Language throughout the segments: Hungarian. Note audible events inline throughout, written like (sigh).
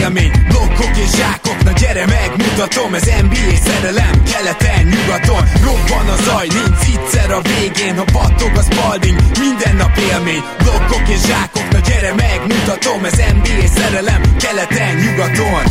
élmény. Blokkok és zsákok, na gyere megmutatom. Ez NBA szerelem, keleten, nyugaton. Robban a zaj, nincs egyszer a végén. Ha battog az balding, minden nap élmény. Blokkok és zsákok, na gyere megmutatom. Ez NBA szerelem, keleten, nyugaton.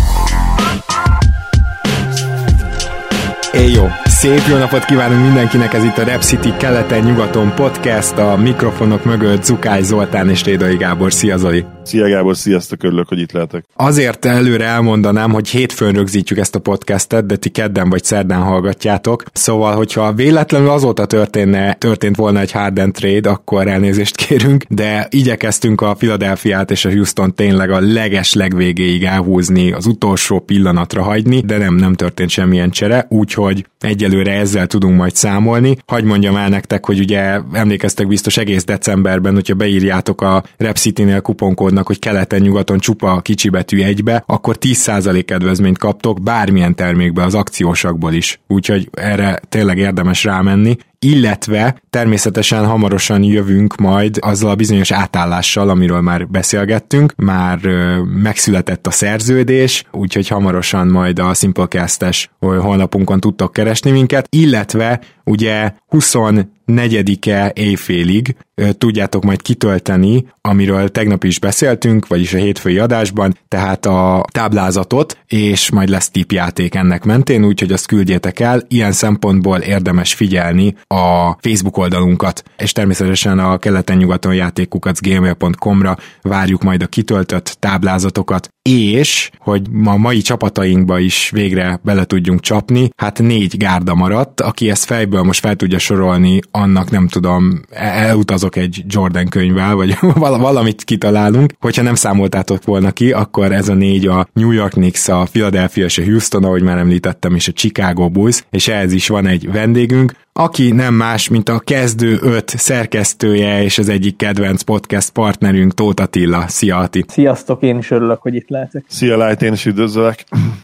Éj jó! Szép jó napot kívánunk mindenkinek, ez itt a Rep City keleten-nyugaton podcast, a mikrofonok mögött Zukály Zoltán és Rédai Gábor. Szia Zoli! Szia Gábor, sziasztok, örülök, hogy itt lehetek. Azért előre elmondanám, hogy hétfőn rögzítjük ezt a podcastet, de ti kedden vagy szerdán hallgatjátok. Szóval, hogyha véletlenül azóta történne, történt volna egy Harden trade, akkor elnézést kérünk, de igyekeztünk a Philadelphia-t és a Houston tényleg a leges legvégéig elhúzni, az utolsó pillanatra hagyni, de nem, nem történt semmilyen csere, úgyhogy egyelőre ezzel tudunk majd számolni. Hagy mondjam el nektek, hogy ugye emlékeztek biztos egész decemberben, hogyha beírjátok a Rep City-nél kuponkód gondolkodnak, hogy keleten-nyugaton csupa kicsibetű egybe, akkor 10% kedvezményt kaptok bármilyen termékbe az akciósakból is. Úgyhogy erre tényleg érdemes rámenni illetve természetesen hamarosan jövünk majd azzal a bizonyos átállással, amiről már beszélgettünk, már megszületett a szerződés, úgyhogy hamarosan majd a Simplecast-es honlapunkon tudtok keresni minket, illetve ugye 24-e éjfélig tudjátok majd kitölteni, amiről tegnap is beszéltünk, vagyis a hétfői adásban, tehát a táblázatot, és majd lesz tipjáték ennek mentén, úgyhogy azt küldjétek el. Ilyen szempontból érdemes figyelni a Facebook oldalunkat, és természetesen a keleten-nyugaton játékukat gmail.com-ra várjuk majd a kitöltött táblázatokat, és hogy ma mai csapatainkba is végre bele tudjunk csapni, hát négy gárda maradt, aki ezt fejből most fel tudja sorolni, annak nem tudom, elutazok egy Jordan könyvvel, vagy (laughs) valamit kitalálunk. Hogyha nem számoltátok volna ki, akkor ez a négy a New York Knicks, a Philadelphia és a Houston, ahogy már említettem, és a Chicago Bulls, és ehhez is van egy vendégünk, aki nem más, mint a kezdő öt szerkesztője és az egyik kedvenc podcast partnerünk Tóth Attila. Szia Ati! Sziasztok, én is örülök, hogy itt lehetek. Szia Light, én is üdvözlök!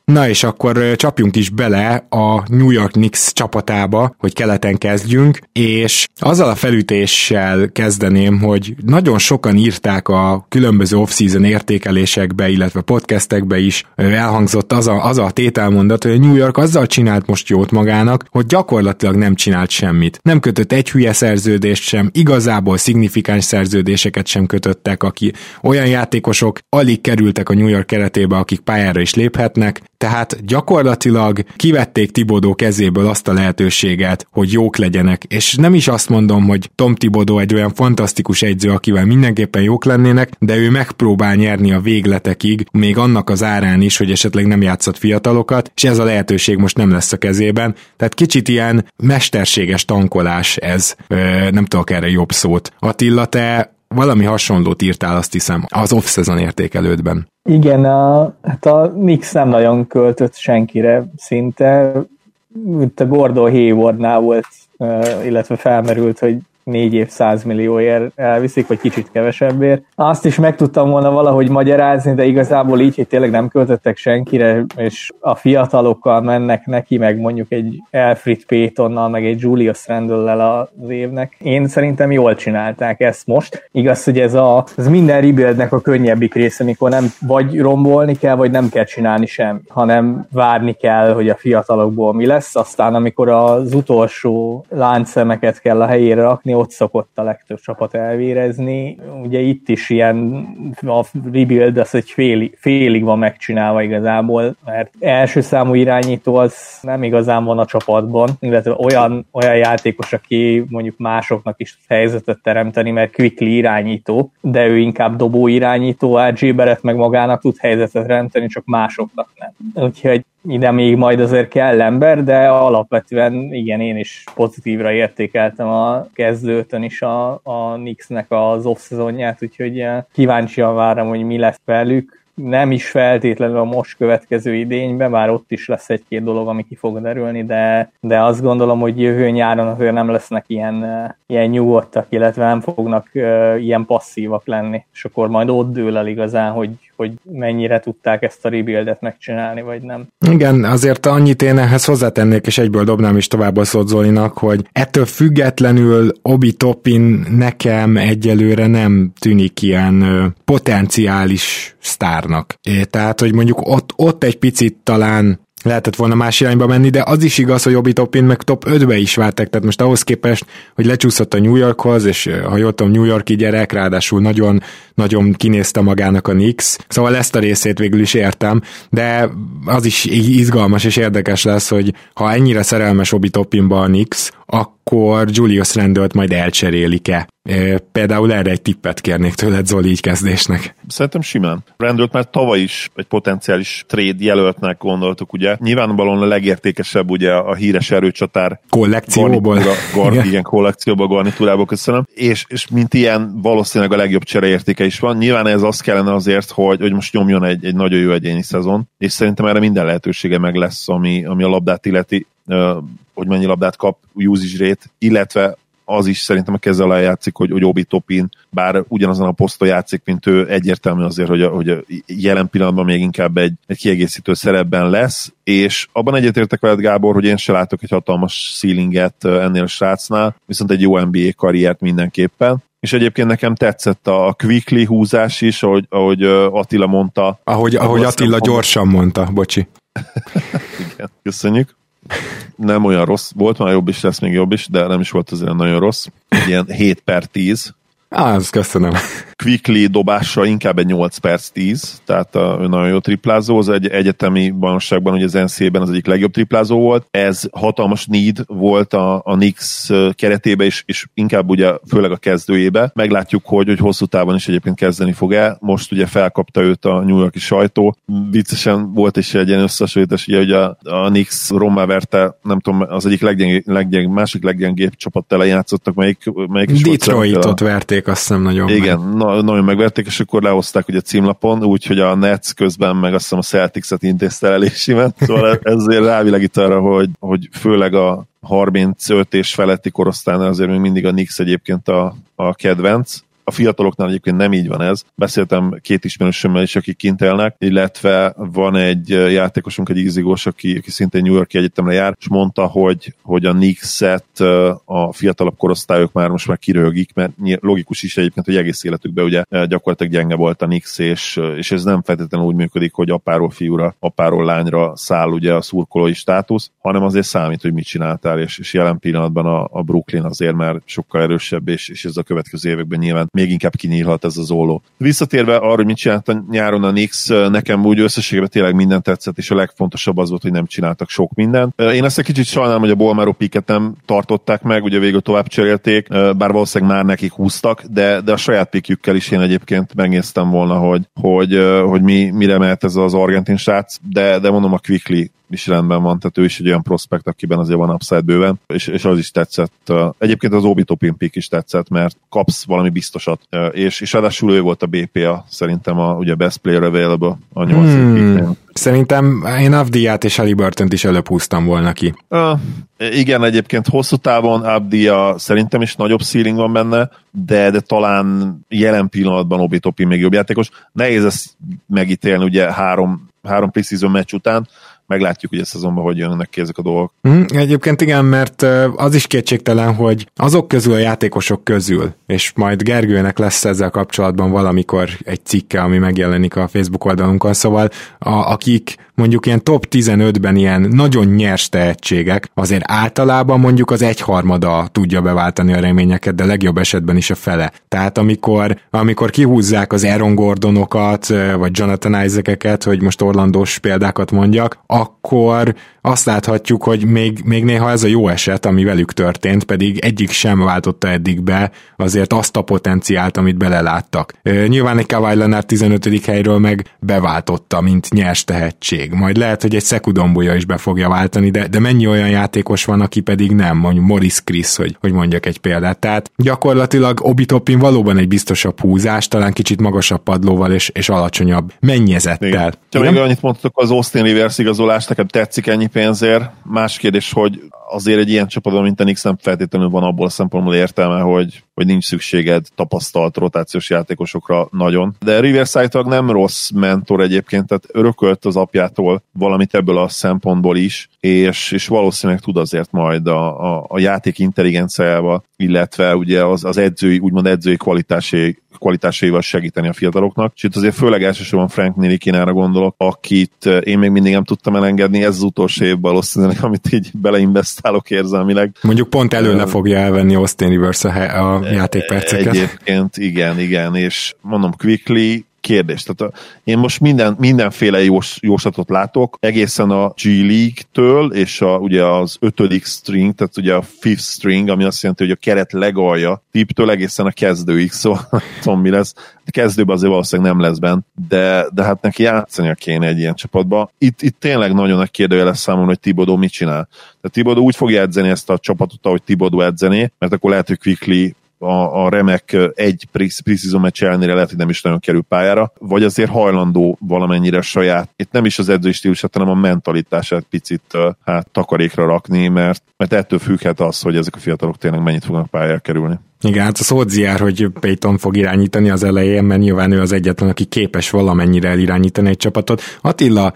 Na és akkor csapjunk is bele a New York Knicks csapatába, hogy keleten kezdjünk, és azzal a felütéssel kezdeném, hogy nagyon sokan írták a különböző off-season értékelésekbe, illetve podcastekbe is elhangzott az a, az a tételmondat, hogy a New York azzal csinált most jót magának, hogy gyakorlatilag nem csinált csinált semmit. Nem kötött egy hülye szerződést sem, igazából szignifikáns szerződéseket sem kötöttek, aki olyan játékosok alig kerültek a New York keretébe, akik pályára is léphetnek, tehát gyakorlatilag kivették Tibodó kezéből azt a lehetőséget, hogy jók legyenek, és nem is azt mondom, hogy Tom Tibodó egy olyan fantasztikus egyző, akivel mindenképpen jók lennének, de ő megpróbál nyerni a végletekig, még annak az árán is, hogy esetleg nem játszott fiatalokat, és ez a lehetőség most nem lesz a kezében. Tehát kicsit ilyen mesterséges tankolás ez, nem tudok erre jobb szót. Attila, te valami hasonlót írtál, azt hiszem, az off-season értékelődben. Igen, a, hát a Nix nem nagyon költött senkire szinte. Itt a Gordon Haywardnál volt, illetve felmerült, hogy négy év 100 millióért elviszik, vagy kicsit kevesebbért. Azt is meg tudtam volna valahogy magyarázni, de igazából így, hogy tényleg nem költöttek senkire, és a fiatalokkal mennek neki, meg mondjuk egy Alfred Paytonnal, meg egy Julius Randall-lel az évnek. Én szerintem jól csinálták ezt most. Igaz, hogy ez, a, ez minden rebuildnek a könnyebbik része, amikor nem vagy rombolni kell, vagy nem kell csinálni sem, hanem várni kell, hogy a fiatalokból mi lesz, aztán amikor az utolsó láncszemeket kell a helyére rakni, ott szokott a legtöbb csapat elvérezni. Ugye itt is ilyen a rebuild az egy félig, félig van megcsinálva igazából, mert első számú irányító az nem igazán van a csapatban, illetve olyan, olyan játékos, aki mondjuk másoknak is helyzetet teremteni, mert quickly irányító, de ő inkább dobó irányító, RG Beret meg magának tud helyzetet teremteni, csak másoknak nem. Úgyhogy ide még majd azért kell ember, de alapvetően igen, én is pozitívra értékeltem a kezdőtön is a, a Knicksnek az off-szezonját, úgyhogy kíváncsian várom, hogy mi lesz velük. Nem is feltétlenül a most következő idényben, bár ott is lesz egy-két dolog, ami ki fog derülni, de, de azt gondolom, hogy jövő nyáron azért nem lesznek ilyen, ilyen nyugodtak, illetve nem fognak ilyen passzívak lenni, és akkor majd ott dől el igazán, hogy, hogy mennyire tudták ezt a rebuildet megcsinálni, vagy nem. Igen, azért annyit én ehhez hozzátennék, és egyből dobnám is tovább a Zolinak, hogy ettől függetlenül Obi Topin nekem egyelőre nem tűnik ilyen potenciális sztárnak. É, tehát, hogy mondjuk ott, ott egy picit talán lehetett volna más irányba menni, de az is igaz, hogy Obi Topin meg top 5-be is vártak, tehát most ahhoz képest, hogy lecsúszott a New Yorkhoz, és ha jól tudom, New Yorki gyerek, ráadásul nagyon, nagyon kinézte magának a Knicks, szóval ezt a részét végül is értem, de az is izgalmas és érdekes lesz, hogy ha ennyire szerelmes Obi Topinba a Knicks, akkor Julius Randle-t majd elcserélik-e? Például erre egy tippet kérnék tőled, Zoli, így kezdésnek. Szerintem simán. Randle-t már tavaly is egy potenciális trade jelöltnek gondoltuk, ugye. Nyilvánvalóan a legértékesebb ugye a híres erőcsatár kollekcióból. Gar, igen. igen, kollekcióból, garnitúrából köszönöm. És, és mint ilyen valószínűleg a legjobb csereértéke is van. Nyilván ez az kellene azért, hogy, hogy most nyomjon egy, egy nagyon jó egyéni szezon, és szerintem erre minden lehetősége meg lesz, ami, ami a labdát illeti hogy mennyi labdát kap usage rate, illetve az is szerintem a keze alá játszik, hogy, hogy Obi Topin, bár ugyanazon a poszton játszik, mint ő, egyértelmű azért, hogy a, hogy a jelen pillanatban még inkább egy, egy kiegészítő szerepben lesz, és abban egyetértek veled, Gábor, hogy én se látok egy hatalmas ceilинget ennél a srácnál, viszont egy jó NBA karriert mindenképpen. És egyébként nekem tetszett a quickly húzás is, ahogy, ahogy Attila mondta. Ahogy, ahogy Attila gyorsan mondta, bocsi. (laughs) Igen, köszönjük nem olyan rossz, volt már jobb is, lesz még jobb is, de nem is volt azért nagyon rossz. Ilyen 7 per 10, Á, azt köszönöm. Quickly dobása inkább egy 8 perc 10, tehát a, nagyon jó triplázó, az egy egyetemi bajnokságban, ugye az NCAA-ben az egyik legjobb triplázó volt. Ez hatalmas need volt a, a Knicks keretébe, és, és inkább ugye főleg a kezdőjébe. Meglátjuk, hogy, hogy hosszú távon is egyébként kezdeni fog el. Most ugye felkapta őt a New Yorki sajtó. Viccesen volt is egy ilyen összehasonlítás, ugye, hogy a, a Knicks rommá verte, nem tudom, az egyik leggyeng, leggyeng, másik leggyengébb csapat játszottak, melyik, melyik is Detroitot verték megverték, azt hiszem nagyon Igen, meg. na, nagyon megverték, és akkor lehozták ugye címlapon, úgyhogy a Nets közben meg azt hiszem a Celtics-et intézte elésimet, szóval ezért rávilegít arra, hogy, hogy főleg a 35 és feletti korosztálynál azért még mindig a Knicks egyébként a, a kedvenc, a fiataloknál egyébként nem így van ez. Beszéltem két ismerősömmel is, akik kint élnek, illetve van egy játékosunk, egy ízigós, aki, aki szintén New Yorki Egyetemre jár, és mondta, hogy, hogy a Knicks-et a fiatalabb korosztályok már most már kirögik, mert logikus is egyébként, hogy egész életükben ugye gyakorlatilag gyenge volt a Knicks, és, és ez nem feltétlenül úgy működik, hogy apáról fiúra, apáról lányra száll ugye a szurkolói státusz, hanem azért számít, hogy mit csináltál, és, és jelen pillanatban a, a Brooklyn azért már sokkal erősebb, és, és ez a következő években nyilván még inkább kinyílhat ez az óló. Visszatérve arra, hogy mit csinált nyáron a Nix, nekem úgy összességében tényleg minden tetszett, és a legfontosabb az volt, hogy nem csináltak sok mindent. Én ezt egy kicsit sajnálom, hogy a Bolmaro piket nem tartották meg, ugye végül tovább cserélték, bár valószínűleg már nekik húztak, de, de a saját pikjükkel is én egyébként megnéztem volna, hogy, hogy, hogy mi, mire mehet ez az argentin srác, de, de mondom a Quickly is rendben van, tehát ő is egy olyan prospekt, akiben azért van upside bőven, és, és az is tetszett. Egyébként az Obi Topin pick is tetszett, mert kapsz valami biztosat, és, és ráadásul ő volt a BPA, szerintem a ugye best player available a 8 hmm. Szerintem én Avdiát és Halliburton is előbb húztam volna ki. Uh, igen, egyébként hosszú távon Abdia szerintem is nagyobb ceiling van benne, de, de talán jelen pillanatban Obi Topin még jobb játékos. Nehéz ezt megítélni ugye három, három preseason meccs után, meglátjuk, hogy a szezonban hogy jönnek ki ezek a dolgok. Mm, egyébként igen, mert az is kétségtelen, hogy azok közül a játékosok közül, és majd Gergőnek lesz ezzel kapcsolatban valamikor egy cikke, ami megjelenik a Facebook oldalunkon, szóval a, akik mondjuk ilyen top 15-ben ilyen nagyon nyers tehetségek, azért általában mondjuk az egyharmada tudja beváltani a reményeket, de legjobb esetben is a fele. Tehát amikor, amikor kihúzzák az Aaron Gordonokat, vagy Jonathan Isaaceket, hogy most Orlandós példákat mondjak, akkor azt láthatjuk, hogy még, még néha ez a jó eset, ami velük történt, pedig egyik sem váltotta eddig be azért azt a potenciált, amit beleláttak. Nyilván egy Kawhi Leonard 15. helyről meg beváltotta, mint nyers tehetség. Majd lehet, hogy egy Szekudombuja is be fogja váltani, de, de mennyi olyan játékos van, aki pedig nem, mondjuk Morris Chris, hogy, hogy mondjak egy példát. Tehát gyakorlatilag Obitopin valóban egy biztosabb húzás, talán kicsit magasabb padlóval és, és alacsonyabb mennyezettel. Te még annyit mondtok az Austin Rivers igazolás, nekem tetszik ennyi pénzért. Más kérdés, hogy azért egy ilyen csapatban, mint a Nix nem feltétlenül van abból a szempontból értelme, hogy, hogy nincs szükséged tapasztalt rotációs játékosokra nagyon. De Riverside nem rossz mentor egyébként, tehát örökölt az apjától valamit ebből a szempontból is, és, és valószínűleg tud azért majd a, a, a játék intelligenciájával, illetve ugye az, az edzői, úgymond edzői kvalitásé, kvalitásaival segíteni a fiataloknak. És itt azért főleg elsősorban Frank Nilikinára gondolok, akit én még mindig nem tudtam elengedni, ez az utolsó év valószínűleg, amit így beleinvestálok érzelmileg. Mondjuk pont előne fogja elvenni Austin Rivers a, a játékperceket. Egyébként igen, igen, és mondom Quickly kérdés. Tehát én most minden, mindenféle jós, jóslatot látok, egészen a G League-től, és a, ugye az ötödik string, tehát ugye a fifth string, ami azt jelenti, hogy a keret legalja tiptől egészen a kezdőig, szóval (laughs) tudom mi lesz. A kezdőben azért valószínűleg nem lesz bent, de, de hát neki játszania kéne egy ilyen csapatba. Itt, itt tényleg nagyon nagy kérdője lesz számomra, hogy Tibodó mit csinál. Tehát Tibodó úgy fogja edzeni ezt a csapatot, ahogy Tibodó edzené, mert akkor lehet, hogy Quickly a, a remek egy preseason meccs ellenére lehet, hogy nem is nagyon kerül pályára, vagy azért hajlandó valamennyire saját, itt nem is az edzői stílusát, hanem a mentalitását picit hát takarékra rakni, mert, mert ettől függhet az, hogy ezek a fiatalok tényleg mennyit fognak pályára kerülni. Igen, hát a jár, hogy Payton fog irányítani az elején, mert nyilván ő az egyetlen, aki képes valamennyire elirányítani egy csapatot. Attila,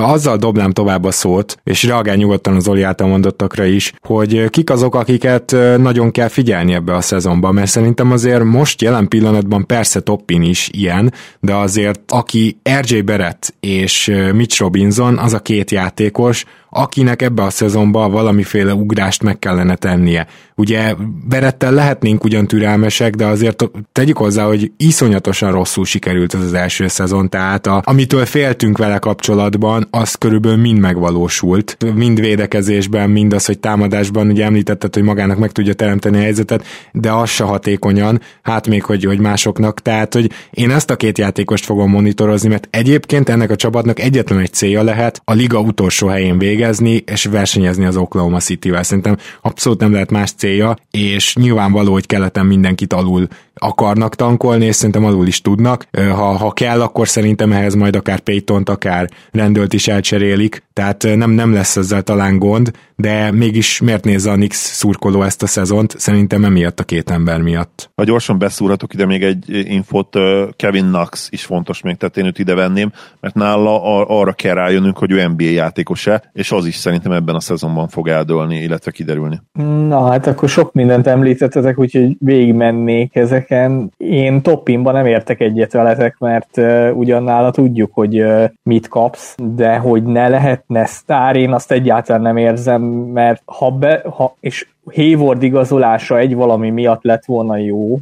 azzal dobnám tovább a szót, és reagál nyugodtan az Oli által mondottakra is, hogy kik azok, akiket nagyon kell figyelni ebbe a szezonban, mert szerintem azért most jelen pillanatban persze Toppin is ilyen, de azért aki RJ Barrett és Mitch Robinson, az a két játékos, akinek ebbe a szezonban valamiféle ugrást meg kellene tennie. Ugye Berettel lehetnénk ugyan türelmesek, de azért tegyük hozzá, hogy iszonyatosan rosszul sikerült ez az első szezon, tehát a, amitől féltünk vele kapcsolatban, az körülbelül mind megvalósult. Mind védekezésben, mind az, hogy támadásban, ugye említetted, hogy magának meg tudja teremteni a helyzetet, de az se hatékonyan, hát még hogy, hogy másoknak. Tehát, hogy én ezt a két játékost fogom monitorozni, mert egyébként ennek a csapatnak egyetlen egy célja lehet a liga utolsó helyén vég végezni, és versenyezni az Oklahoma City-vel. Szerintem abszolút nem lehet más célja, és nyilvánvaló, hogy keleten mindenkit alul akarnak tankolni, és szerintem alul is tudnak. Ha, ha kell, akkor szerintem ehhez majd akár Payton-t, akár rendőlt is elcserélik, tehát nem, nem lesz ezzel talán gond, de mégis miért nézze a Nix szurkoló ezt a szezont? Szerintem emiatt a két ember miatt. Ha gyorsan beszúrhatok ide még egy infot, Kevin Knox is fontos még, tehát én őt ide venném, mert nála arra kell rájönnünk, hogy ő NBA játékos-e, és az is szerintem ebben a szezonban fog eldőlni, illetve kiderülni. Na hát akkor sok mindent említettetek, úgyhogy végigmennék ezeken. Én toppimban nem értek egyet veletek, mert uh, ugyannála tudjuk, hogy uh, mit kapsz, de hogy ne lehetne sztár, én azt egyáltalán nem érzem, mert ha be, ha, és Hayward igazolása egy valami miatt lett volna jó,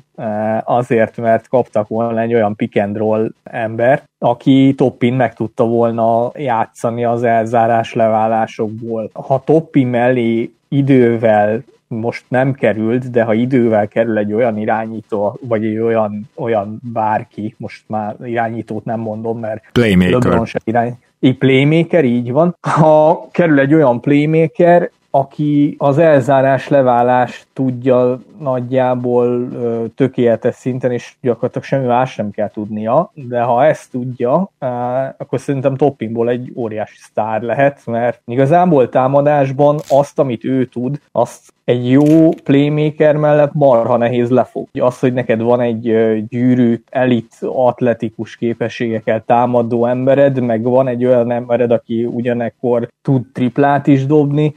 azért, mert kaptak volna egy olyan pick and roll embert, aki Toppin meg tudta volna játszani az elzárás leválásokból. Ha Toppin mellé idővel most nem került, de ha idővel kerül egy olyan irányító, vagy egy olyan, olyan bárki, most már irányítót nem mondom, mert Playmaker. LeBron se irány, egy playmaker, így van. Ha kerül egy olyan playmaker, aki az elzárás leválás tudja nagyjából tökéletes szinten, és gyakorlatilag semmi más sem kell tudnia, de ha ezt tudja, akkor szerintem toppingból egy óriási sztár lehet, mert igazából támadásban azt, amit ő tud, azt egy jó playmaker mellett marha nehéz lefog. Az, hogy neked van egy gyűrű, elit, atletikus képességekkel támadó embered, meg van egy olyan embered, aki ugyanekkor tud triplát is dobni,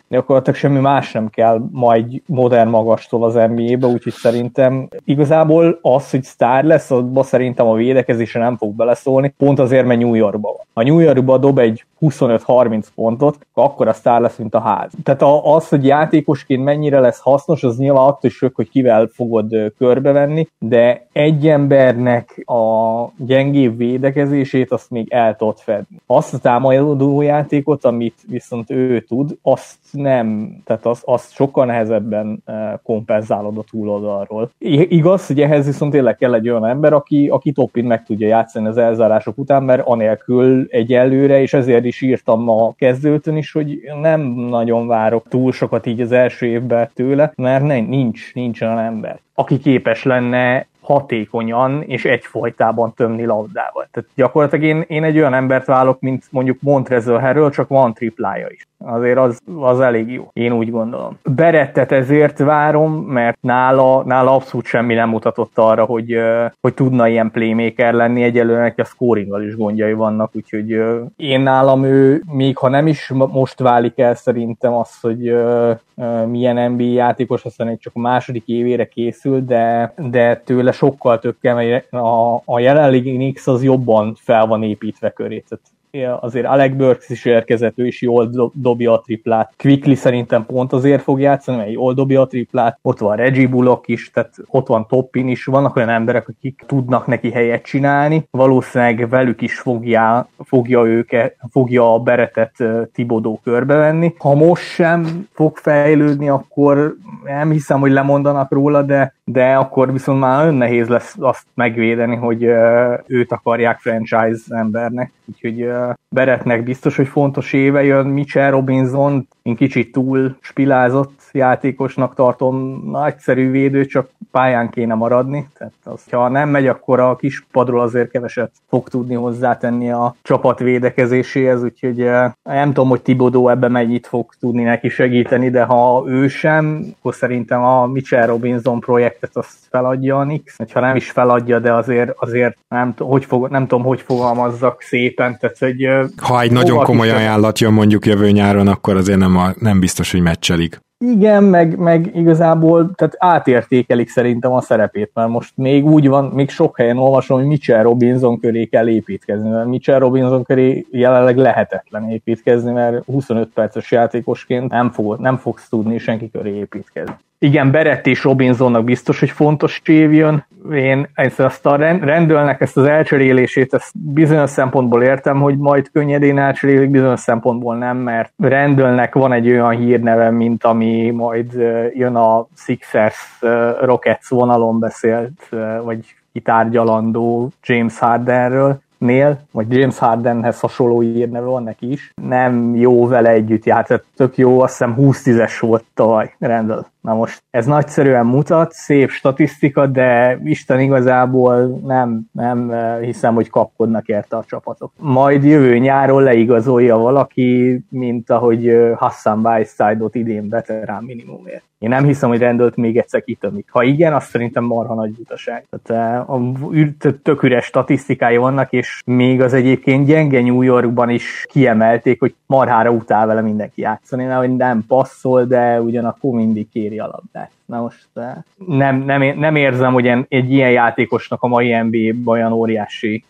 gyakorlatilag semmi más nem kell majd modern magastól az NBA-be, úgyhogy szerintem igazából az, hogy sztár lesz, abban szerintem a védekezésre nem fog beleszólni, pont azért, mert New Yorkban van. Ha New Yorkban dob egy 25-30 pontot, akkor a sztár lesz, mint a ház. Tehát az, hogy játékosként mennyire lesz hasznos, az nyilván attól is függ, hogy kivel fogod körbevenni, de egy embernek a gyengébb védekezését azt még el tudod fedni. Azt a támadó játékot, amit viszont ő tud, azt nem, tehát azt, azt sokkal nehezebben kompenzálod a túloldalról. Igaz, hogy ehhez viszont tényleg kell egy olyan ember, aki, aki topin meg tudja játszani az elzárások után, mert anélkül egyelőre, és ezért is írtam a kezdőtön is, hogy nem nagyon várok túl sokat így az első évben tőle, mert nem, nincs, nincs olyan ember, aki képes lenne hatékonyan és egyfolytában tömni labdával. Tehát gyakorlatilag én, én egy olyan embert válok, mint mondjuk Montrezl Harrell, csak van triplája is. Azért az, az elég jó. Én úgy gondolom. Berettet ezért várom, mert nála, nála abszolút semmi nem mutatott arra, hogy, hogy tudna ilyen playmaker lenni. Egyelőre neki a scoringgal is gondjai vannak, úgyhogy én nálam ő, még ha nem is most válik el szerintem az, hogy milyen NBA játékos, aztán csak a második évére készül, de, de tőle sokkal több kell, a, a jelenlegi Knicks az jobban fel van építve köré. Tehát azért Alec Burks is érkezett, ő is jól dobja a triplát. Quickly szerintem pont azért fog játszani, mert jól dobja a triplát. Ott van Reggie Bullock is, tehát ott van Toppin is. Vannak olyan emberek, akik tudnak neki helyet csinálni. Valószínűleg velük is fogja, fogja őket, fogja a beretet Tibodó körbevenni. Ha most sem fog fejlődni, akkor nem hiszem, hogy lemondanak róla, de, de akkor viszont már nagyon nehéz lesz azt megvédeni, hogy őt akarják franchise embernek. Úgyhogy Beretnek biztos, hogy fontos éve jön, Mitchell Robinson, én kicsit túl spilázott játékosnak tartom, nagyszerű védő, csak pályán kéne maradni, tehát az, ha nem megy, akkor a kis padról azért keveset fog tudni hozzátenni a csapat védekezéséhez, úgyhogy nem tudom, hogy Tibodó ebbe mennyit fog tudni neki segíteni, de ha ő sem, akkor szerintem a Mitchell Robinson projektet azt feladja a Nix, ha nem is feladja, de azért, azért nem, hogy fog, nem tudom, hogy fogalmazzak szépen, tehát hogy... Ha egy nagyon komoly ajánlat jön mondjuk jövő nyáron, akkor azért nem, a, nem biztos, hogy meccselik. Igen, meg, meg igazából tehát átértékelik szerintem a szerepét, mert most még úgy van, még sok helyen olvasom, hogy Mitchell Robinson köré kell építkezni, mert Mitchell Robinson köré jelenleg lehetetlen építkezni, mert 25 perces játékosként nem, fog, nem fogsz tudni senki köré építkezni igen, Berett és Robinsonnak biztos, hogy fontos év jön. Én ezt a rendőlnek ezt az elcserélését, ezt bizonyos szempontból értem, hogy majd könnyedén elcserélik, bizonyos szempontból nem, mert rendőlnek van egy olyan hírneve, mint ami majd jön a Sixers Rockets vonalon beszélt, vagy kitárgyalandó James Hardenről, nél, vagy James Hardenhez hasonló írneve van neki is, nem jó vele együtt játszott, tök jó, azt hiszem 20-10-es volt tavaly Randall. Na most ez nagyszerűen mutat, szép statisztika, de Isten igazából nem, nem eh, hiszem, hogy kapkodnak érte a csapatok. Majd jövő nyáron leigazolja valaki, mint ahogy eh, Hassan Whiteside-ot idén veterán minimumért. Én nem hiszem, hogy rendelt még egyszer kitömik. Ha igen, azt szerintem marha nagy butaság. Tehát eh, a tök üres statisztikái vannak, és még az egyébként gyenge New Yorkban is kiemelték, hogy marhára utál vele mindenki játszani, hogy nem passzol, de ugyanakkor mindig kéri a labdát. Na most nem, nem, nem érzem, hogy egy ilyen játékosnak a mai NBA-ban olyan óriási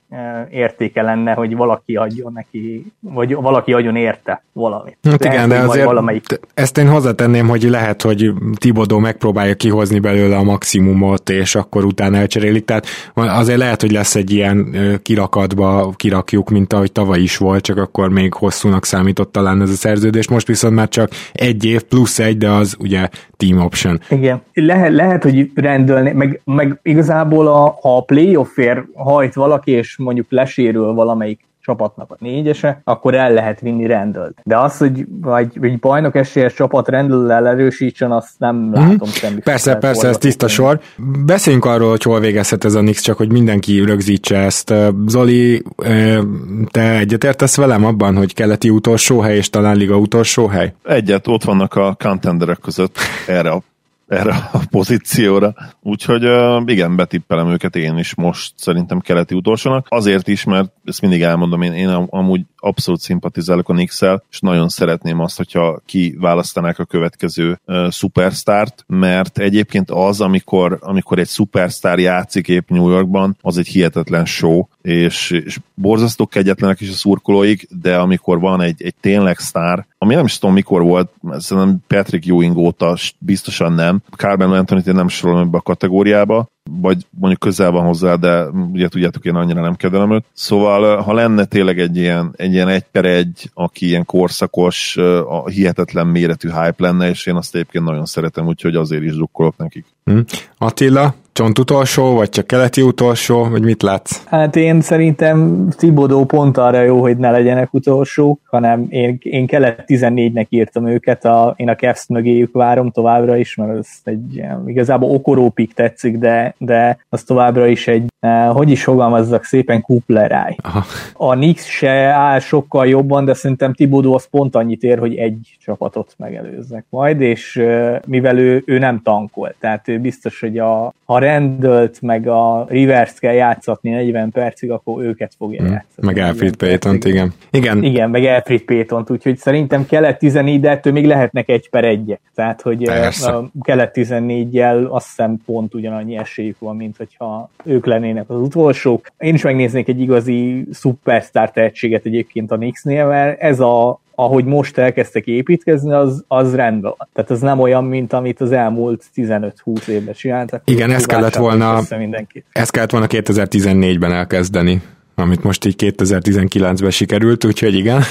értéke lenne, hogy valaki adjon neki, vagy valaki adjon érte valamit. Hát lehet, igen, de azért valamelyik... ezt én hozzátenném, hogy lehet, hogy Tibodó megpróbálja kihozni belőle a maximumot, és akkor utána elcserélik. Tehát azért lehet, hogy lesz egy ilyen eh, kirakatba kirakjuk, mint ahogy tavaly is volt, csak akkor még hosszúnak számított talán ez a szerződés. Most viszont már csak egy év plusz egy, de az ugye team option. Igen igen. Lehet, lehet hogy rendelni, meg, meg igazából a, ha a playoffért hajt valaki, és mondjuk lesérül valamelyik csapatnak a négyese, akkor el lehet vinni rendelt. De az, hogy vagy, vagy bajnok esélyes csapat rendellel erősítsen, azt nem mm-hmm. látom semmi. Persze, persze, ez tiszta sor. Beszéljünk arról, hogy hol végezhet ez a Nix, csak hogy mindenki rögzítse ezt. Zoli, te egyetértesz velem abban, hogy keleti utolsó hely és talán liga utolsó hely? Egyet, ott vannak a contenderek között erre a erre a pozícióra. Úgyhogy igen, betippelem őket én is most szerintem keleti utolsónak. Azért is, mert ezt mindig elmondom, én, én amúgy abszolút szimpatizálok a nix és nagyon szeretném azt, hogyha kiválasztanák a következő uh, szupersztárt, mert egyébként az, amikor, amikor egy szupersztár játszik épp New Yorkban, az egy hihetetlen show, és, és borzasztó kegyetlenek is a szurkolóik, de amikor van egy, egy tényleg sztár, ami nem is tudom mikor volt, szerintem Patrick Ewing óta biztosan nem. Carmen Anthony-t én nem sorolom ebbe a kategóriába, vagy mondjuk közel van hozzá, de ugye tudjátok, én annyira nem kedvelem őt. Szóval, ha lenne tényleg egy ilyen egy, ilyen egy per egy, aki ilyen korszakos, a hihetetlen méretű hype lenne, és én azt egyébként nagyon szeretem, úgyhogy azért is drukkolok nekik. Hmm. Attila, csont utolsó, vagy csak keleti utolsó, vagy mit látsz? Hát én szerintem Tibodó pont arra jó, hogy ne legyenek utolsók, hanem én, én kelet 14-nek írtam őket, a, én a Cavs mögéjük várom továbbra is, mert ez egy igazából okorópik tetszik, de, de az továbbra is egy, eh, hogy is fogalmazzak szépen, kupleráj. A Nix se áll sokkal jobban, de szerintem Tibodó az pont annyit ér, hogy egy csapatot megelőznek majd, és eh, mivel ő, ő nem tankol, tehát ő biztos, hogy a, ha rendelt meg a Rivers kell játszatni 40 percig, akkor őket fogja hmm. játszani. Meg Alfred payton igen. Igen. Igen, meg Alfred payton úgyhogy szerintem kelet 14, de ettől még lehetnek egy per egyek. Tehát, hogy Persze. a kelet 14-jel azt hiszem pont ugyanannyi esélyük van, mint hogyha ők lennének az utolsók. Én is megnéznék egy igazi szupersztár tehetséget egyébként a Knicksnél, mert ez a, ahogy most elkezdtek építkezni, az, az rendben van. Tehát az nem olyan, mint amit az elmúlt 15-20 évben csináltak. Igen, ez kellett volna, ez kellett volna 2014-ben elkezdeni amit most így 2019-ben sikerült, úgyhogy igen,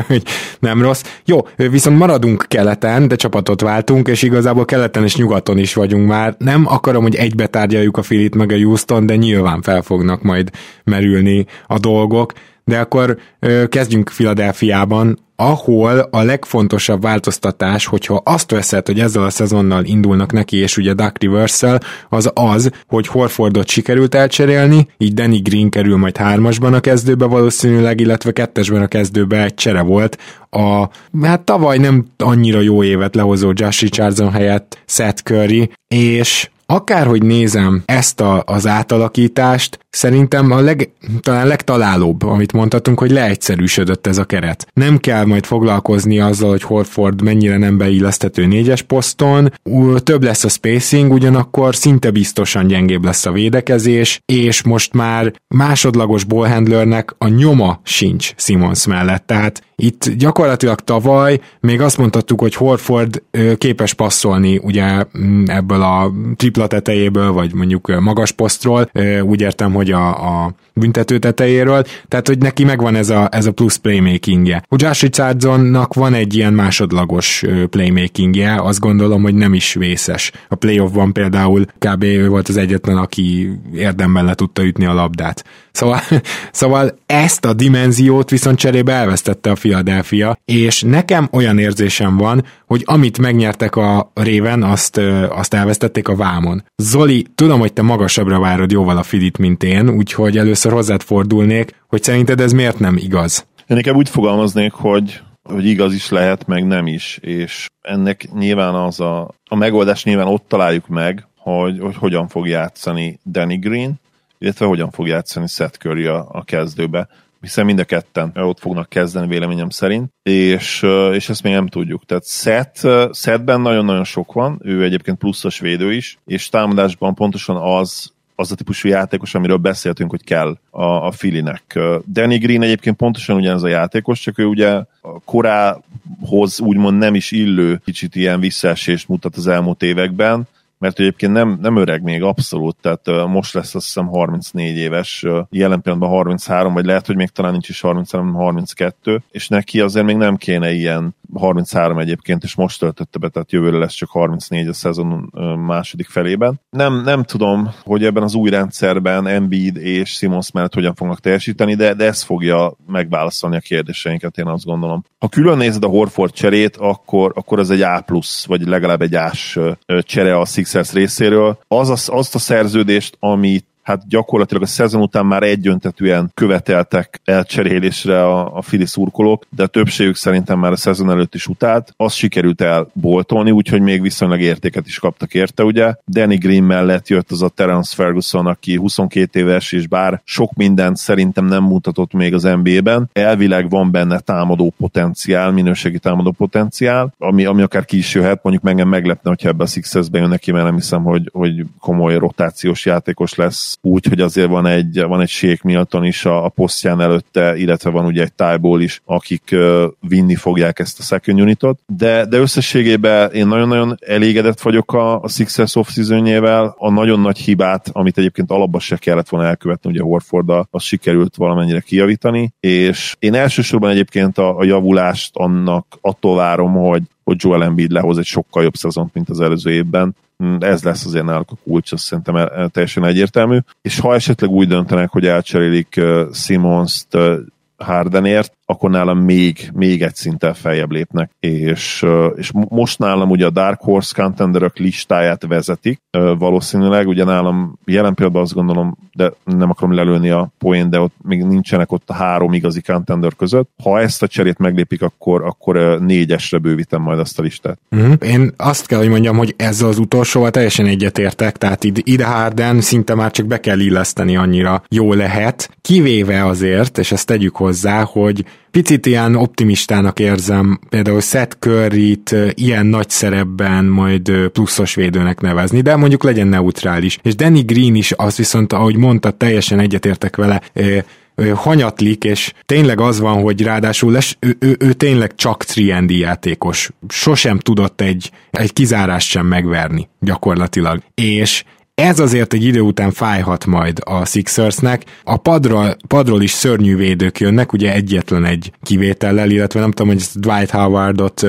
(laughs) nem rossz. Jó, viszont maradunk keleten, de csapatot váltunk, és igazából keleten és nyugaton is vagyunk már. Nem akarom, hogy egybe tárgyaljuk a Filit meg a Houston, de nyilván fel fognak majd merülni a dolgok. De akkor ö, kezdjünk Filadelfiában, ahol a legfontosabb változtatás, hogyha azt veszed, hogy ezzel a szezonnal indulnak neki, és ugye Duck rivers az az, hogy Horfordot sikerült elcserélni, így Danny Green kerül majd hármasban a kezdőbe valószínűleg, illetve kettesben a kezdőbe egy csere volt. A, hát tavaly nem annyira jó évet lehozó Josh Richardson helyett Seth Curry, és akárhogy nézem ezt a, az átalakítást, szerintem a leg, talán legtalálóbb, amit mondhatunk, hogy leegyszerűsödött ez a keret. Nem kell majd foglalkozni azzal, hogy Horford mennyire nem beilleszthető négyes poszton, több lesz a spacing, ugyanakkor szinte biztosan gyengébb lesz a védekezés, és most már másodlagos ballhandlernek a nyoma sincs Simons mellett, tehát itt gyakorlatilag tavaly még azt mondhattuk, hogy Horford képes passzolni ugye ebből a tripla tetejéből, vagy mondjuk magas posztról, úgy értem, hogy a, a büntető tetejéről, tehát hogy neki megvan ez a, ez a plusz playmakingje. Hogy Josh Richardsonnak van egy ilyen másodlagos playmakingje, azt gondolom, hogy nem is vészes. A playoffban például kb. ő volt az egyetlen, aki érdemben le tudta ütni a labdát. Szóval, (laughs) szóval ezt a dimenziót viszont cserébe elvesztette a Philadelphia, és nekem olyan érzésem van, hogy amit megnyertek a réven, azt, azt elvesztették a vámon. Zoli, tudom, hogy te magasabbra várod jóval a Filit, mint én, úgyhogy először hozzád fordulnék, hogy szerinted ez miért nem igaz? Én inkább úgy fogalmaznék, hogy hogy igaz is lehet, meg nem is, és ennek nyilván az a, a megoldás nyilván ott találjuk meg, hogy, hogy hogyan fog játszani Danny Green, illetve hogyan fog játszani Seth Curry a, a kezdőbe. Hiszen mind a ketten ott fognak kezdeni véleményem szerint, és, és ezt még nem tudjuk. Tehát Seth, Sethben nagyon-nagyon sok van, ő egyébként pluszos védő is, és támadásban pontosan az az a típusú játékos, amiről beszéltünk, hogy kell a, a Filinek. Danny Green egyébként pontosan ugyanez a játékos, csak ő ugye a korához úgymond nem is illő kicsit ilyen visszaesést mutat az elmúlt években, mert egyébként nem, nem öreg még abszolút, tehát most lesz azt hiszem 34 éves, jelen pillanatban 33, vagy lehet, hogy még talán nincs is 33, 32, és neki azért még nem kéne ilyen 33 egyébként, és most töltötte be, tehát jövőre lesz csak 34 a szezon második felében. Nem, nem tudom, hogy ebben az új rendszerben Embiid és Simons mellett hogyan fognak teljesíteni, de, de ez fogja megválaszolni a kérdéseinket, én azt gondolom. Ha külön nézed a Horford cserét, akkor, akkor ez egy A vagy legalább egy csere a Sixers részéről. Az a, azt a szerződést, amit hát gyakorlatilag a szezon után már egyöntetűen követeltek elcserélésre a, a fili szurkolók, de a többségük szerintem már a szezon előtt is utált. Az sikerült elboltolni, úgyhogy még viszonylag értéket is kaptak érte, ugye. Danny Green mellett jött az a Terence Ferguson, aki 22 éves, és bár sok mindent szerintem nem mutatott még az NBA-ben, elvileg van benne támadó potenciál, minőségi támadó potenciál, ami, ami akár ki is jöhet, mondjuk engem meglepne, hogyha ebbe a Sixers-be jön neki, mert nem hiszem, hogy, hogy komoly rotációs játékos lesz úgy, hogy azért van egy, van egy Shake Milton is a, a posztján előtte, illetve van ugye egy Tyból is, akik uh, vinni fogják ezt a second unitot, de, de összességében én nagyon-nagyon elégedett vagyok a, a Sixers off a nagyon nagy hibát, amit egyébként alapban se kellett volna elkövetni, ugye Horford az sikerült valamennyire kijavítani, és én elsősorban egyébként a, a javulást annak attól várom, hogy hogy Joel Embiid lehoz egy sokkal jobb szezont, mint az előző évben, ez lesz azért náluk a kulcs, azt szerintem teljesen egyértelmű. És ha esetleg úgy döntenek, hogy elcserélik Simons-t Hardenért, akkor nálam még, még egy szinttel feljebb lépnek, és, és most nálam ugye a Dark Horse contenderök listáját vezetik, valószínűleg, ugye nálam jelen pillanatban azt gondolom, de nem akarom lelőni a poén, de ott még nincsenek ott a három igazi contender között. Ha ezt a cserét meglépik, akkor, akkor négyesre bővítem majd azt a listát. Uh-huh. Én azt kell, hogy mondjam, hogy ezzel az utolsóval teljesen egyetértek, tehát ide Harden szinte már csak be kell illeszteni annyira jó lehet, kivéve azért, és ezt tegyük hozzá, hogy picit ilyen optimistának érzem például Seth curry ilyen nagy szerepben majd pluszos védőnek nevezni, de mondjuk legyen neutrális. És Danny Green is azt viszont, ahogy mondta, teljesen egyetértek vele, hanyatlik, és tényleg az van, hogy ráadásul les, ő, ő, ő tényleg csak 3 játékos. Sosem tudott egy, egy kizárást sem megverni gyakorlatilag. És ez azért egy idő után fájhat majd a Sixersnek. A padról, padról is szörnyű védők jönnek, ugye egyetlen egy kivétellel, illetve nem tudom, hogy Dwight Howardot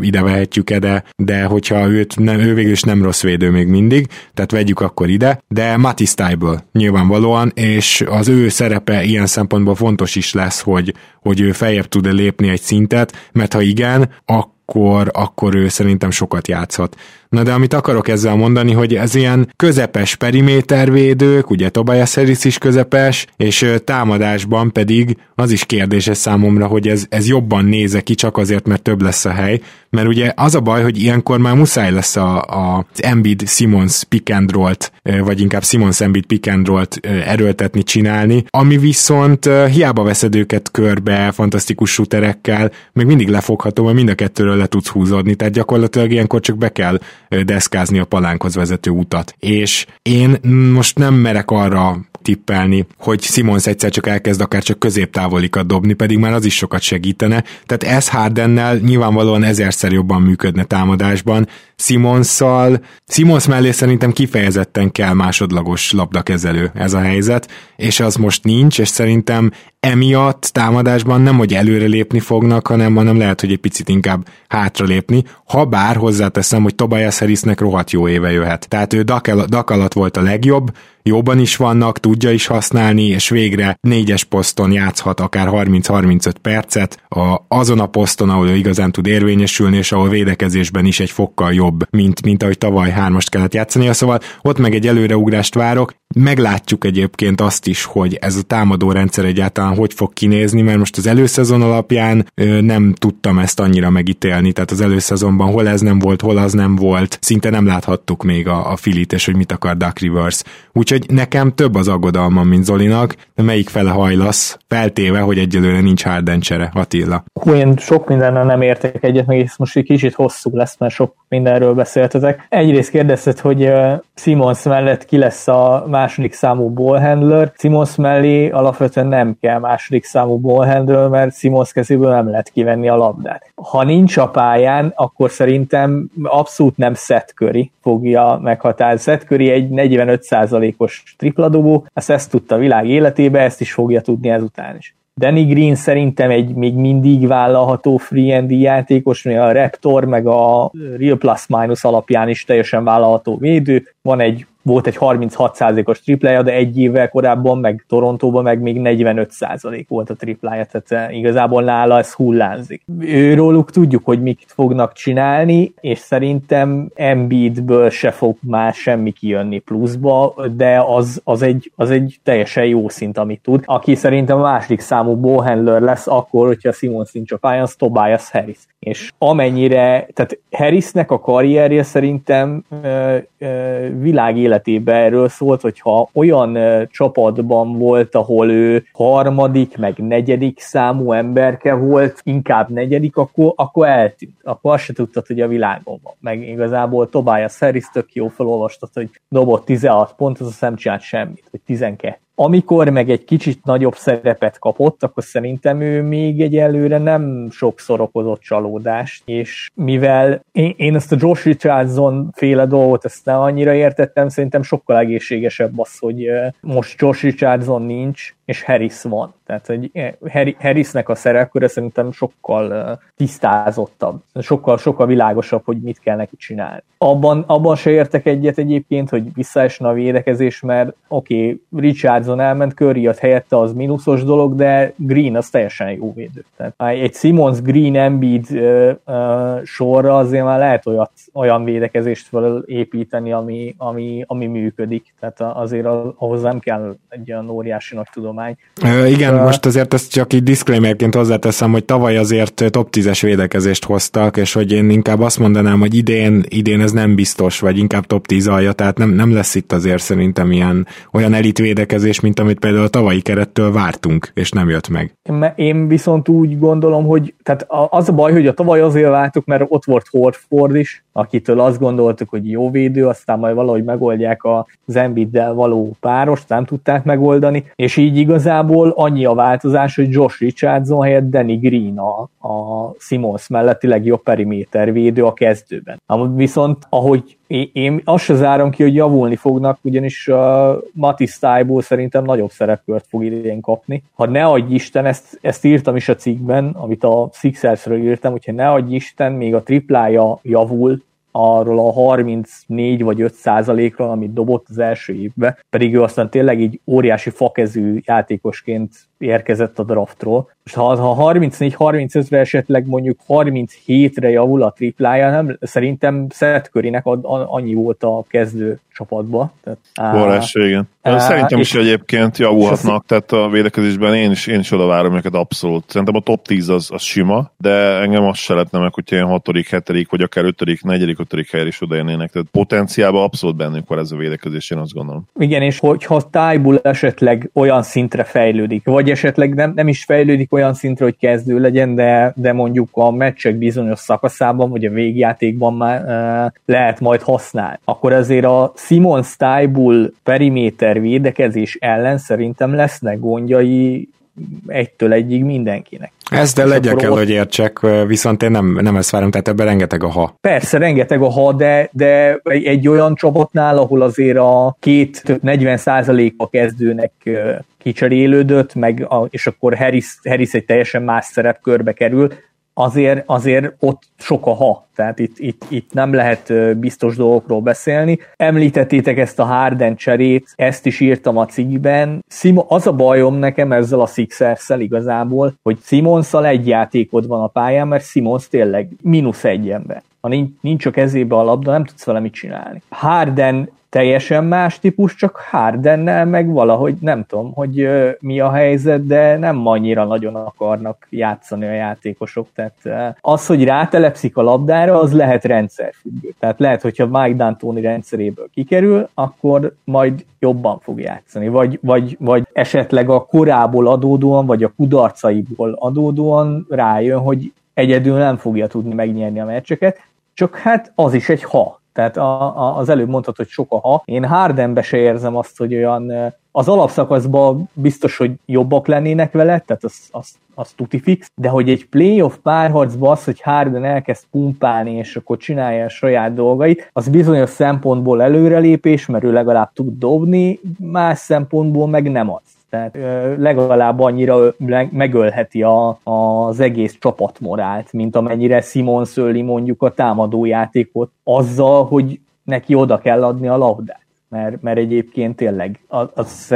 ide vehetjük-e, de, de hogyha őt nem, ő végül is nem rossz védő még mindig, tehát vegyük akkor ide, de Matisse Tybel nyilvánvalóan, és az ő szerepe ilyen szempontból fontos is lesz, hogy, hogy ő feljebb tud-e lépni egy szintet, mert ha igen, akkor, akkor ő szerintem sokat játszhat. Na de amit akarok ezzel mondani, hogy ez ilyen közepes perimétervédők, ugye Tobias Harris is közepes, és támadásban pedig az is kérdéses számomra, hogy ez, ez jobban néze ki csak azért, mert több lesz a hely, mert ugye az a baj, hogy ilyenkor már muszáj lesz a, a Embiid Simons pick and roll-t, vagy inkább Simons Embiid pick and roll-t erőltetni, csinálni, ami viszont hiába veszed őket körbe fantasztikus shooterekkel, még mindig lefogható, mert mind a kettőről le tudsz húzódni, tehát gyakorlatilag ilyenkor csak be kell deszkázni a palánkhoz vezető utat. És én most nem merek arra tippelni, hogy Simons egyszer csak elkezd akár csak középtávolikat dobni, pedig már az is sokat segítene. Tehát ez Hardennel nyilvánvalóan ezerszer jobban működne támadásban. Simonszal, Simons mellé szerintem kifejezetten kell másodlagos labdakezelő ez a helyzet, és az most nincs, és szerintem emiatt támadásban nem, hogy előrelépni fognak, hanem, hanem lehet, hogy egy picit inkább hátralépni, ha bár hozzáteszem, hogy Tobias Harrisnek rohadt jó éve jöhet. Tehát ő Dak alatt volt a legjobb, jóban is vannak, tudja is használni, és végre négyes poszton játszhat akár 30-35 percet, a, azon a poszton, ahol ő igazán tud érvényesülni, és ahol védekezésben is egy fokkal jobb, mint, mint ahogy tavaly hármast kellett játszani. Szóval ott meg egy előreugrást várok. Meglátjuk egyébként azt is, hogy ez a támadó rendszer egyáltalán hogy fog kinézni, mert most az előszezon alapján nem tudtam ezt annyira megítélni, tehát az előszezonban hol ez nem volt, hol az nem volt, szinte nem láthattuk még a, a filit, és hogy mit akar Duck Rivers. Úgyhogy nekem több az aggodalmam, mint Zolinak, de melyik fele hajlasz, feltéve, hogy egyelőre nincs Harden csere, Attila. Hú, én sok mindennel nem értek egyet, meg ez most egy kicsit hosszú lesz, mert sok mindenről beszéltetek. Egyrészt kérdezted, hogy Simons mellett ki lesz a második számú ballhandler. Simons mellé alapvetően nem kell második számú ballhandler, mert Simons kezéből nem lehet kivenni a labdát. Ha nincs a pályán, akkor szerintem abszolút nem Curry fogja meghatározni. Curry egy 45%-os tripladobó, ezt, ezt tudta a világ életébe, ezt is fogja tudni ezután is. Danny Green szerintem egy még mindig vállalható free and játékos, a Raptor meg a Real Plus Minus alapján is teljesen vállalható védő. Van egy volt egy 36%-os triplája, de egy évvel korábban, meg Torontóban meg még 45% volt a triplája, tehát eh, igazából nála ez hullázik. Őróluk tudjuk, hogy mit fognak csinálni, és szerintem Embiidből se fog már semmi kijönni pluszba, de az, az, egy, az egy teljesen jó szint, amit tud. Aki szerintem a második számú ballhandler lesz akkor, hogyha Simon nincs a pályán, az Tobias Harris. És amennyire, tehát Harrisnek a karrierje szerintem ö, ö, világ életében erről szólt, hogyha olyan csapatban volt, ahol ő harmadik, meg negyedik számú emberke volt, inkább negyedik, akkor, akkor eltűnt. Akkor azt se tudtad, hogy a világon van. Meg igazából Tobias Harris tök jó felolvastad, hogy dobott 16 pontot, az nem csinált semmit, vagy 12 amikor meg egy kicsit nagyobb szerepet kapott, akkor szerintem ő még egyelőre nem sokszor okozott csalódást, és mivel én, én ezt a Josh Richardson féle dolgot ezt nem annyira értettem, szerintem sokkal egészségesebb az, hogy most Josh Richardson nincs, és Harris van. Tehát, hogy Harrisnek a szerepköre szerintem sokkal tisztázottabb, sokkal, sokkal világosabb, hogy mit kell neki csinálni. Abban, abban se értek egyet egyébként, hogy visszaesne a védekezés, mert oké, okay, Richardson elment, Curry az helyette az mínuszos dolog, de Green az teljesen jó védő. Tehát egy Simmons Green Embiid uh, uh, sorra azért már lehet olyat, olyan védekezést felépíteni, ami, ami, ami működik. Tehát azért ahhoz nem kell egy olyan óriási nagy tudomány. Uh, igen, uh, most azért ezt csak így disclaimerként hozzáteszem, hogy tavaly azért top 10-es védekezést hoztak, és hogy én inkább azt mondanám, hogy idén, idén ez nem biztos, vagy inkább top 10 alja, tehát nem, nem lesz itt azért szerintem ilyen olyan elit védekezés, mint amit például a tavalyi kerettől vártunk, és nem jött meg. Én viszont úgy gondolom, hogy tehát az a baj, hogy a tavaly azért vártuk, mert ott volt Horford is, akitől azt gondoltuk, hogy jó védő, aztán majd valahogy megoldják az Embiiddel való párost, nem tudták megoldani, és így igazából annyi a változás, hogy Josh Richardson helyett Danny Green a, a Simons melletti legjobb periméter védő a kezdőben. Viszont ahogy én azt se zárom ki, hogy javulni fognak, ugyanis a uh, Matis Tájból szerintem nagyobb szerepkört fog idén kapni. Ha ne adj Isten, ezt, ezt írtam is a cikkben, amit a Sixersről írtam, hogyha ne adj Isten, még a triplája javul, arról a 34 vagy 5 százalékról, amit dobott az első évben, pedig ő aztán tényleg így óriási fakezű játékosként érkezett a draftról. Most ha, ha 34-35-re esetleg mondjuk 37-re javul a triplája, nem, szerintem Seth Currynek ad, annyi volt a kezdő csapatba. Tehát, igen. Á, Szerintem is egyébként javulhatnak, tehát a védekezésben én is, én is oda várom őket abszolút. Szerintem a top 10 az, az sima, de engem azt se lehetne meg, hogyha ilyen 6., 7., vagy akár 5., 4., 5. helyre is odaérnének. Tehát potenciálban abszolút bennük van ez a védekezés, én azt gondolom. Igen, és hogyha Tájbul esetleg olyan szintre fejlődik, vagy esetleg nem, nem is fejlődik olyan szintre, hogy kezdő legyen, de, de mondjuk a meccsek bizonyos szakaszában, vagy a végjátékban már uh, lehet majd használni, akkor azért a Simon Stájbul periméter védekezés ellen szerintem lesznek gondjai egytől egyig mindenkinek. Ezt de legyen kell, ott... hogy értsek, viszont én nem, nem ezt várom, tehát ebben rengeteg a ha. Persze, rengeteg a ha, de, de egy olyan csapatnál, ahol azért a két 40% a kezdőnek kicserélődött, meg a, és akkor Harris, Harris egy teljesen más szerepkörbe kerül, azért, azért ott sok a ha, tehát itt, itt, itt nem lehet biztos dolgokról beszélni. Említettétek ezt a Harden cserét, ezt is írtam a cikkben. Simo, az a bajom nekem ezzel a sixers igazából, hogy Simonszal egy játékod van a pályán, mert Simons tényleg mínusz egy ember. Ha nincs, nincs a kezébe a labda, nem tudsz vele mit csinálni. Harden teljesen más típus, csak Hardennel meg valahogy nem tudom, hogy mi a helyzet, de nem annyira nagyon akarnak játszani a játékosok. Tehát az, hogy rátelepszik a labdára, az lehet rendszerfüggő. Tehát lehet, hogyha Mike D'Antoni rendszeréből kikerül, akkor majd jobban fog játszani. Vagy, vagy, vagy esetleg a korából adódóan, vagy a kudarcaiból adódóan rájön, hogy egyedül nem fogja tudni megnyerni a meccseket, csak hát az is egy ha. Tehát a, a, az előbb mondtad, hogy sok a ha. Én Hardenbe se érzem azt, hogy olyan az alapszakaszban biztos, hogy jobbak lennének vele, tehát az, az, az tuti fix, de hogy egy playoff párharcban az, hogy Harden elkezd pumpálni, és akkor csinálja a saját dolgait, az bizonyos szempontból előrelépés, mert ő legalább tud dobni, más szempontból meg nem az. Tehát legalább annyira megölheti a, az egész csapatmorált, mint amennyire Simon szöli mondjuk a támadójátékot azzal, hogy neki oda kell adni a labdát. Mert, mert egyébként tényleg, az, az,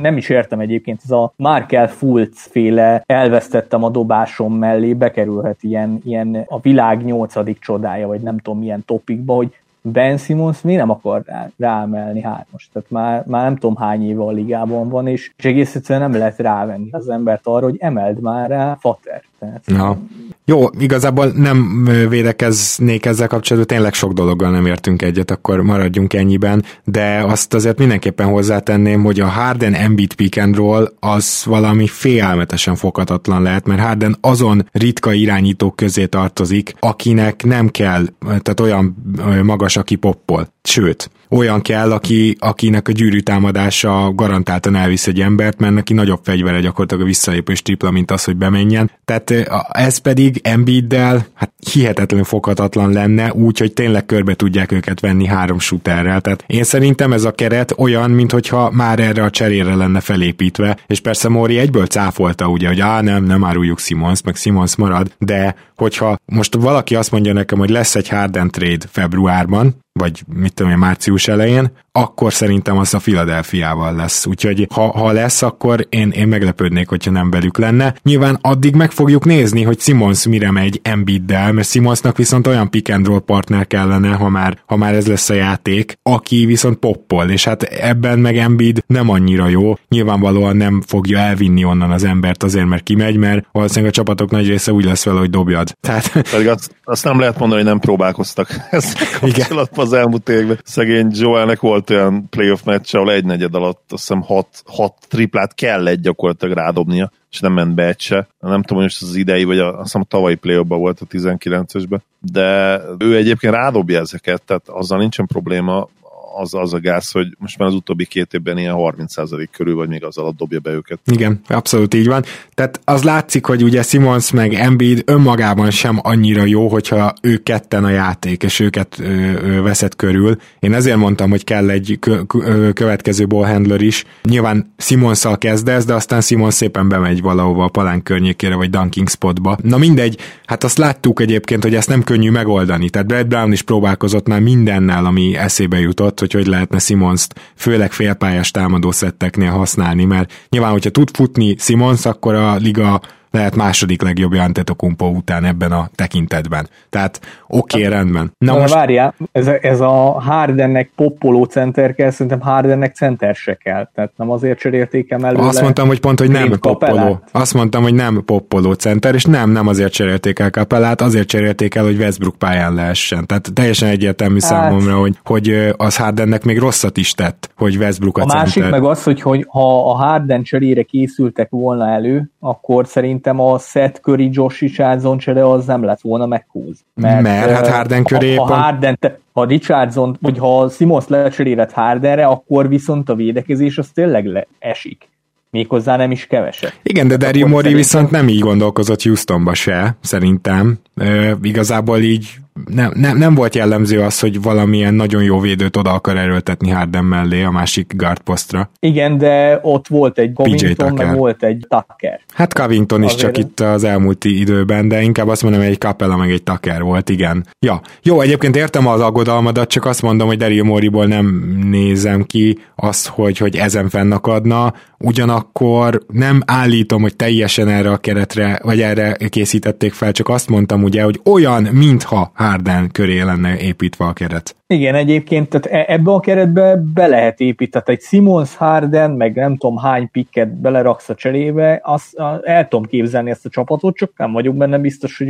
nem is értem egyébként, ez a Markel Fultz féle elvesztettem a dobásom mellé, bekerülhet ilyen, ilyen a világ nyolcadik csodája, vagy nem tudom milyen topikba, hogy Ben Simmons mi nem akar rá, ráemelni hármas. Tehát már, már nem tudom hány éve a ligában van, és, és egész egyszerűen nem lehet rávenni az embert arra, hogy emeld már rá Fater. Tehát, ja. Jó, igazából nem védekeznék ezzel kapcsolatban, tényleg sok dologgal nem értünk egyet, akkor maradjunk ennyiben, de azt azért mindenképpen hozzátenném, hogy a Harden Embiid pick and roll az valami félelmetesen fokatatlan lehet, mert Harden azon ritka irányítók közé tartozik, akinek nem kell, tehát olyan magas, aki poppol. Sőt, olyan kell, aki, akinek a gyűrű támadása garantáltan elvisz egy embert, mert neki nagyobb fegyvere gyakorlatilag a visszalépés tripla, mint az, hogy bemenjen. Tehát ez pedig Embiiddel, hát hihetetlenül foghatatlan lenne, úgyhogy tényleg körbe tudják őket venni három shooterrel. Tehát én szerintem ez a keret olyan, mintha már erre a cserére lenne felépítve, és persze Mori egyből cáfolta ugye, hogy á nem, nem áruljuk Simons, meg Simons marad, de hogyha most valaki azt mondja nekem, hogy lesz egy Harden trade februárban, vagy mit tudom én, március elején, akkor szerintem az a Philadelphiával lesz. Úgyhogy ha, ha lesz, akkor én, én meglepődnék, hogyha nem velük lenne. Nyilván addig meg fogjuk nézni, hogy Simons mire megy Embiiddel, mert Simonsnak viszont olyan pick and roll partner kellene, ha már, ha már ez lesz a játék, aki viszont poppol, és hát ebben meg Embiid nem annyira jó. Nyilvánvalóan nem fogja elvinni onnan az embert azért, mert kimegy, mert valószínűleg a csapatok nagy része úgy lesz vele, hogy dobjad. Tehát... Pedig azt, azt nem lehet mondani, hogy nem próbálkoztak (laughs) ezzel kapcsolatban az elmúlt években. Szegény Joelnek volt olyan playoff meccs, ahol egy negyed alatt azt hiszem hat, hat triplát kell egy gyakorlatilag rádobnia, és nem ment be egy se. Nem tudom, hogy az idei, vagy a, azt hiszem a tavalyi play volt a 19-esben, de ő egyébként rádobja ezeket, tehát azzal nincsen probléma, az, az a gáz, hogy most már az utóbbi két évben ilyen 30% körül, vagy még az alatt dobja be őket. Igen, abszolút így van. Tehát az látszik, hogy ugye Simons meg Embiid önmagában sem annyira jó, hogyha ők ketten a játék, és őket ö, ö, veszed körül. Én ezért mondtam, hogy kell egy kö, kö, következő ballhandler is. Nyilván Simonszal kezdesz, de aztán Simons szépen bemegy valahova a palánk környékére, vagy dunking spotba. Na mindegy, hát azt láttuk egyébként, hogy ezt nem könnyű megoldani. Tehát Brad Brown is próbálkozott már mindennel, ami eszébe jutott, hogy hogy lehetne Simons-t főleg félpályás támadó szetteknél használni, mert nyilván, hogyha tud futni Simons, akkor a liga lehet második legjobb Antetokumpo után ebben a tekintetben. Tehát oké, okay, rendben. Na, Na most... várjál, ez a, ez a Hardennek poppoló center kell, szerintem Hardennek center se kell. Tehát nem azért cserélték el előle. Azt mondtam, hogy pont, hogy nem poppoló. Azt mondtam, hogy nem poppoló center, és nem, nem azért cserélték el Kapelát, azért cserélték el, hogy Westbrook pályán lehessen. Tehát teljesen egyértelmű hát... számomra, hogy, hogy az Hardennek még rosszat is tett, hogy Westbrook a, a másik center. meg az, hogy, hogy ha a Harden cserére készültek volna elő, akkor szerint szerintem a Seth Curry Josh Richardson csere az nem lett volna meghúz. Mert, mert hát Harden köré ha, ha, Harden, ha Richardson, vagy ha Simons lecserélett Hardenre, akkor viszont a védekezés az tényleg le, esik méghozzá nem is keveset. Igen, de Daryl Morey szerintem... viszont nem így gondolkozott Houstonba se, szerintem. E, igazából így nem, nem, nem volt jellemző az, hogy valamilyen nagyon jó védőt oda akar erőltetni Harden mellé a másik guard posztra. Igen, de ott volt egy Covington, meg volt egy Tucker. Hát Covington is Azért csak itt az elmúlt időben, de inkább azt mondom, hogy egy Capella meg egy Tucker volt, igen. Ja, jó, egyébként értem az aggodalmadat, csak azt mondom, hogy Daryl Moriból nem nézem ki azt, hogy, hogy ezen fennakadna, ugyanakkor nem állítom, hogy teljesen erre a keretre, vagy erre készítették fel, csak azt mondtam ugye, hogy olyan, mintha Harden köré lenne építve a keret. Igen, egyébként tehát e- ebbe a keretbe be lehet építeni, tehát egy Simons Harden, meg nem tudom hány pikket beleraksz a cserébe, azt el tudom képzelni ezt a csapatot, csak nem vagyok benne biztos, hogy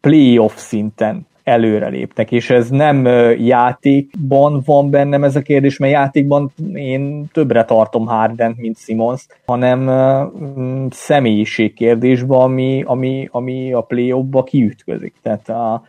playoff szinten előre léptek, és ez nem játékban van bennem ez a kérdés, mert játékban én többre tartom Harden, mint Simons, hanem személyiség kérdésben, ami, ami, ami a play-offba kiütközik. Tehát a,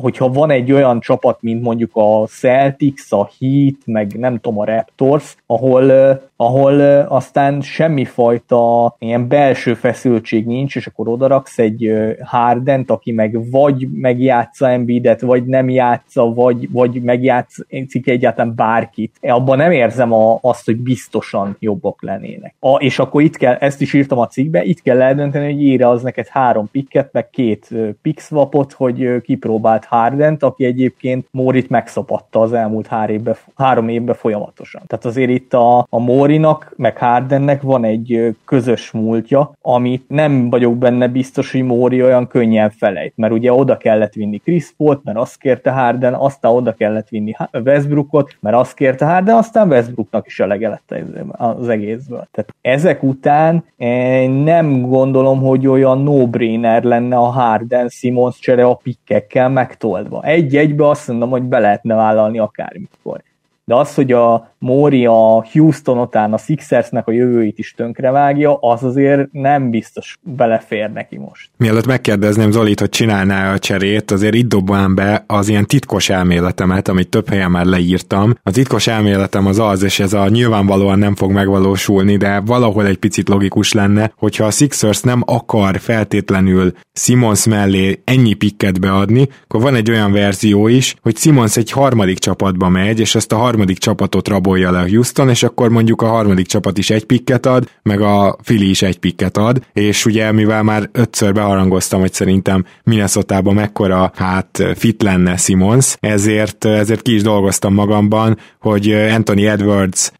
hogyha van egy olyan csapat, mint mondjuk a Celtics, a Heat, meg nem tudom, a Raptors, ahol, ahol aztán semmifajta ilyen belső feszültség nincs, és akkor odaraksz egy Hardent, aki meg vagy megjátsza Embiidet, vagy nem játsza, vagy, vagy megjátszik egyáltalán bárkit. Abban nem érzem a, azt, hogy biztosan jobbak lennének. A, és akkor itt kell, ezt is írtam a cikkbe, itt kell eldönteni, hogy írja az neked három pikket, meg két pick swapot, hogy kipróbálj kipróbált Hardent, aki egyébként Mórit megszopatta az elmúlt három évben, három évben folyamatosan. Tehát azért itt a, a Mórinak, meg Hardennek van egy közös múltja, amit nem vagyok benne biztos, hogy Móri olyan könnyen felejt, mert ugye oda kellett vinni Chris Paul-t, mert azt kérte Harden, aztán oda kellett vinni Westbrookot, mert azt kérte Harden, aztán Westbrooknak is elege lett az egészből. Tehát ezek után eh, nem gondolom, hogy olyan no-brainer lenne a Harden Simons csere a pikkekkel, kell megtoldva. Egy-egybe azt mondom, hogy be lehetne vállalni akármikor. De az, hogy a Móri a Houston után a Sixersnek a jövőit is tönkrevágja, az azért nem biztos belefér neki most. Mielőtt megkérdezném Zolit, hogy csinálná a cserét, azért itt dobnám be az ilyen titkos elméletemet, amit több helyen már leírtam. A titkos elméletem az az, és ez a nyilvánvalóan nem fog megvalósulni, de valahol egy picit logikus lenne, hogyha a Sixers nem akar feltétlenül Simons mellé ennyi pikket beadni, akkor van egy olyan verzió is, hogy Simons egy harmadik csapatba megy, és ezt a harmadik csapatot rabolja le Houston, és akkor mondjuk a harmadik csapat is egy pikket ad, meg a Philly is egy pikket ad, és ugye mivel már ötször beharangoztam, hogy szerintem minnesota mekkora hát fit lenne Simons, ezért, ezért ki is dolgoztam magamban, hogy Anthony Edwards,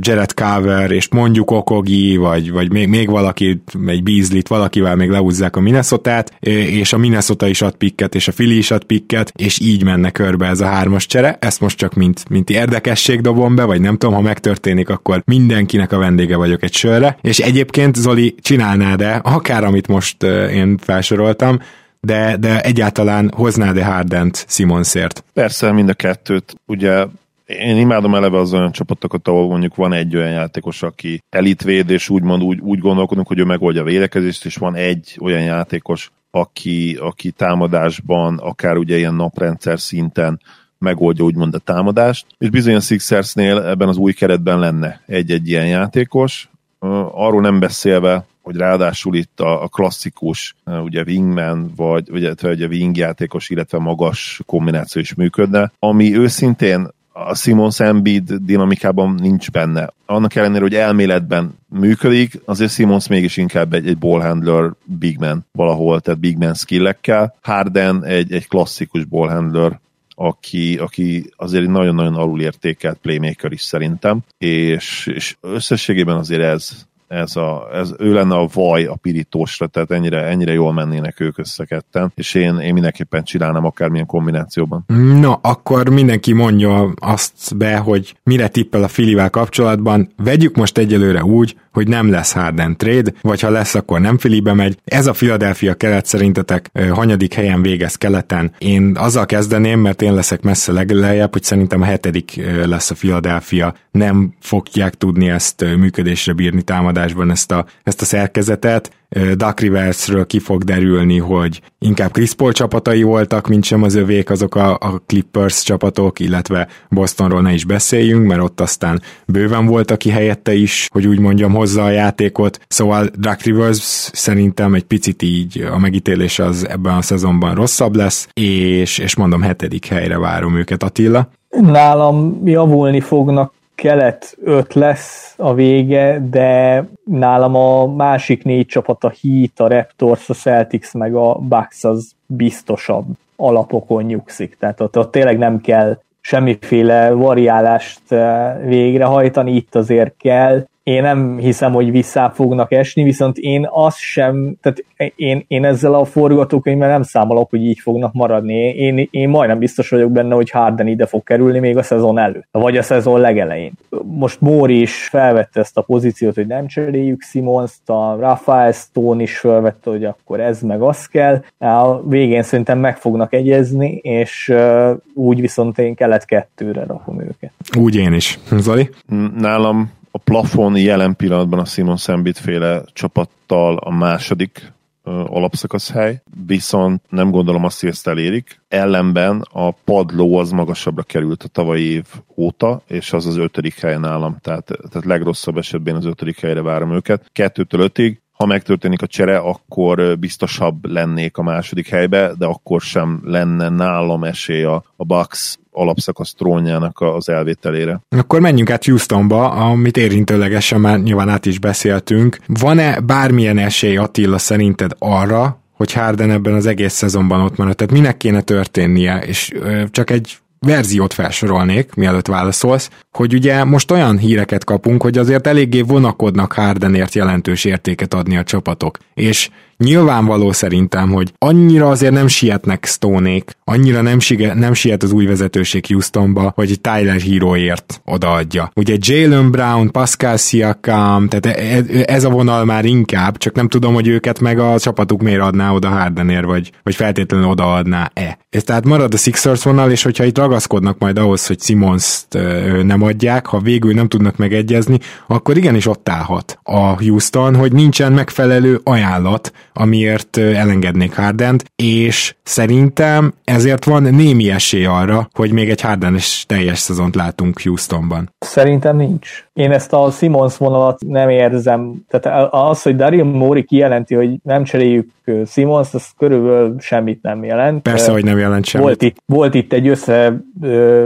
Jared Carver, és mondjuk Okogi, vagy, vagy még, még valaki, egy Beasley-t, valakivel még leúzzák a minnesota és a Minnesota is ad pikket, és a Philly is ad pikket, és így menne körbe ez a hármas csere. Ezt most csak mint, mint érdekesség dobom be, vagy nem tudom, ha megtörténik, akkor mindenkinek a vendége vagyok egy sörre. És egyébként Zoli csinálnád-e, akár amit most én felsoroltam, de, de egyáltalán hoznád-e Hardent Simonsért? Persze, mind a kettőt. Ugye én imádom eleve az olyan csapatokat, ahol mondjuk van egy olyan játékos, aki elitvéd, és úgymond úgy, úgy gondolkodunk, hogy ő megoldja a védekezést, és van egy olyan játékos, aki, aki támadásban, akár ugye ilyen naprendszer szinten megoldja úgymond a támadást, és bizony a Sixersnél ebben az új keretben lenne egy-egy ilyen játékos, arról nem beszélve, hogy ráadásul itt a, a klasszikus, ugye wingman, vagy, vagy, vagy a wing játékos, illetve magas kombináció is működne, ami őszintén a Simons Embiid dinamikában nincs benne. Annak ellenére, hogy elméletben működik, azért Simons mégis inkább egy, egy ballhandler big man valahol, tehát big man skillekkel. Harden egy, egy klasszikus ballhandler, aki, aki azért egy nagyon-nagyon alulértékelt playmaker is szerintem, és, és összességében azért ez, ez, a, ez ő lenne a vaj a pirítósra, tehát ennyire, ennyire jól mennének ők összeketten, és én, én mindenképpen csinálnám akármilyen kombinációban. No, akkor mindenki mondja azt be, hogy mire tippel a Filivel kapcsolatban. Vegyük most egyelőre úgy, hogy nem lesz Harden trade, vagy ha lesz, akkor nem Filibe megy. Ez a Philadelphia kelet szerintetek hanyadik helyen végez keleten. Én azzal kezdeném, mert én leszek messze leglejjebb, hogy szerintem a hetedik lesz a Philadelphia. Nem fogják tudni ezt működésre bírni támadásban ezt a, ezt a szerkezetet. Duck Riversről ki fog derülni, hogy inkább Chris Paul csapatai voltak, mint sem az övék, azok a, a Clippers csapatok, illetve Bostonról ne is beszéljünk, mert ott aztán bőven volt, aki helyette is, hogy úgy mondjam, hozza a játékot. Szóval Duck Rivers szerintem egy picit így a megítélés az ebben a szezonban rosszabb lesz, és, és mondom, hetedik helyre várom őket, Attila. Nálam javulni fognak kelet 5 lesz a vége, de nálam a másik négy csapat, a Heat, a Raptors, a Celtics meg a Bucks az biztosabb alapokon nyugszik. Tehát ott, ott tényleg nem kell semmiféle variálást eh, végrehajtani, itt azért kell, én nem hiszem, hogy vissza fognak esni, viszont én azt sem, tehát én, én ezzel a forgatókönyvvel nem számolok, hogy így fognak maradni. Én, én majdnem biztos vagyok benne, hogy Harden ide fog kerülni még a szezon előtt, vagy a szezon legelején. Most Móri is felvette ezt a pozíciót, hogy nem cseréljük Simons-t, a Rafael Stone is felvette, hogy akkor ez meg az kell. A végén szerintem meg fognak egyezni, és úgy viszont én kelet kettőre rakom őket. Úgy én is. Zoli? Nálam a plafon jelen pillanatban a Simon Szembit féle csapattal a második alapszakasz hely, viszont nem gondolom azt, hogy ezt elérik. Ellenben a padló az magasabbra került a tavalyi év óta, és az az ötödik hely nálam, tehát, tehát legrosszabb esetben az ötödik helyre várom őket. Kettőtől ötig, ha megtörténik a csere, akkor biztosabb lennék a második helybe, de akkor sem lenne nálam esély a, a Bucks alapszakasz trónjának az elvételére. Akkor menjünk át Houstonba, amit érintőlegesen már nyilván át is beszéltünk. Van-e bármilyen esély Attila szerinted arra, hogy Harden ebben az egész szezonban ott marad? Tehát minek kéne történnie? És ö, csak egy verziót felsorolnék, mielőtt válaszolsz, hogy ugye most olyan híreket kapunk, hogy azért eléggé vonakodnak Hardenért jelentős értéket adni a csapatok. És nyilvánvaló szerintem, hogy annyira azért nem sietnek Stonék, annyira nem, sige, nem siet az új vezetőség Houstonba, hogy Tyler Heroért odaadja. Ugye Jalen Brown, Pascal Siakam, tehát e, e, ez a vonal már inkább, csak nem tudom, hogy őket meg a csapatuk miért adná oda Hardenért, vagy, vagy feltétlenül odaadná-e. Ez tehát marad a Sixers vonal, és hogyha itt ragaszkodnak majd ahhoz, hogy Simons-t nem adják, ha végül nem tudnak megegyezni, akkor igenis ott állhat a Houston, hogy nincsen megfelelő ajánlat, amiért elengednék Hardent, és szerintem ezért van némi esély arra, hogy még egy Hardenes teljes szezont látunk Houstonban. Szerintem nincs. Én ezt a Simons vonalat nem érzem. Tehát az, hogy Dario Mori kijelenti, hogy nem cseréljük Simons, az körülbelül semmit nem jelent. Persze, hogy nem jelent semmit. Volt itt, volt itt egy össze,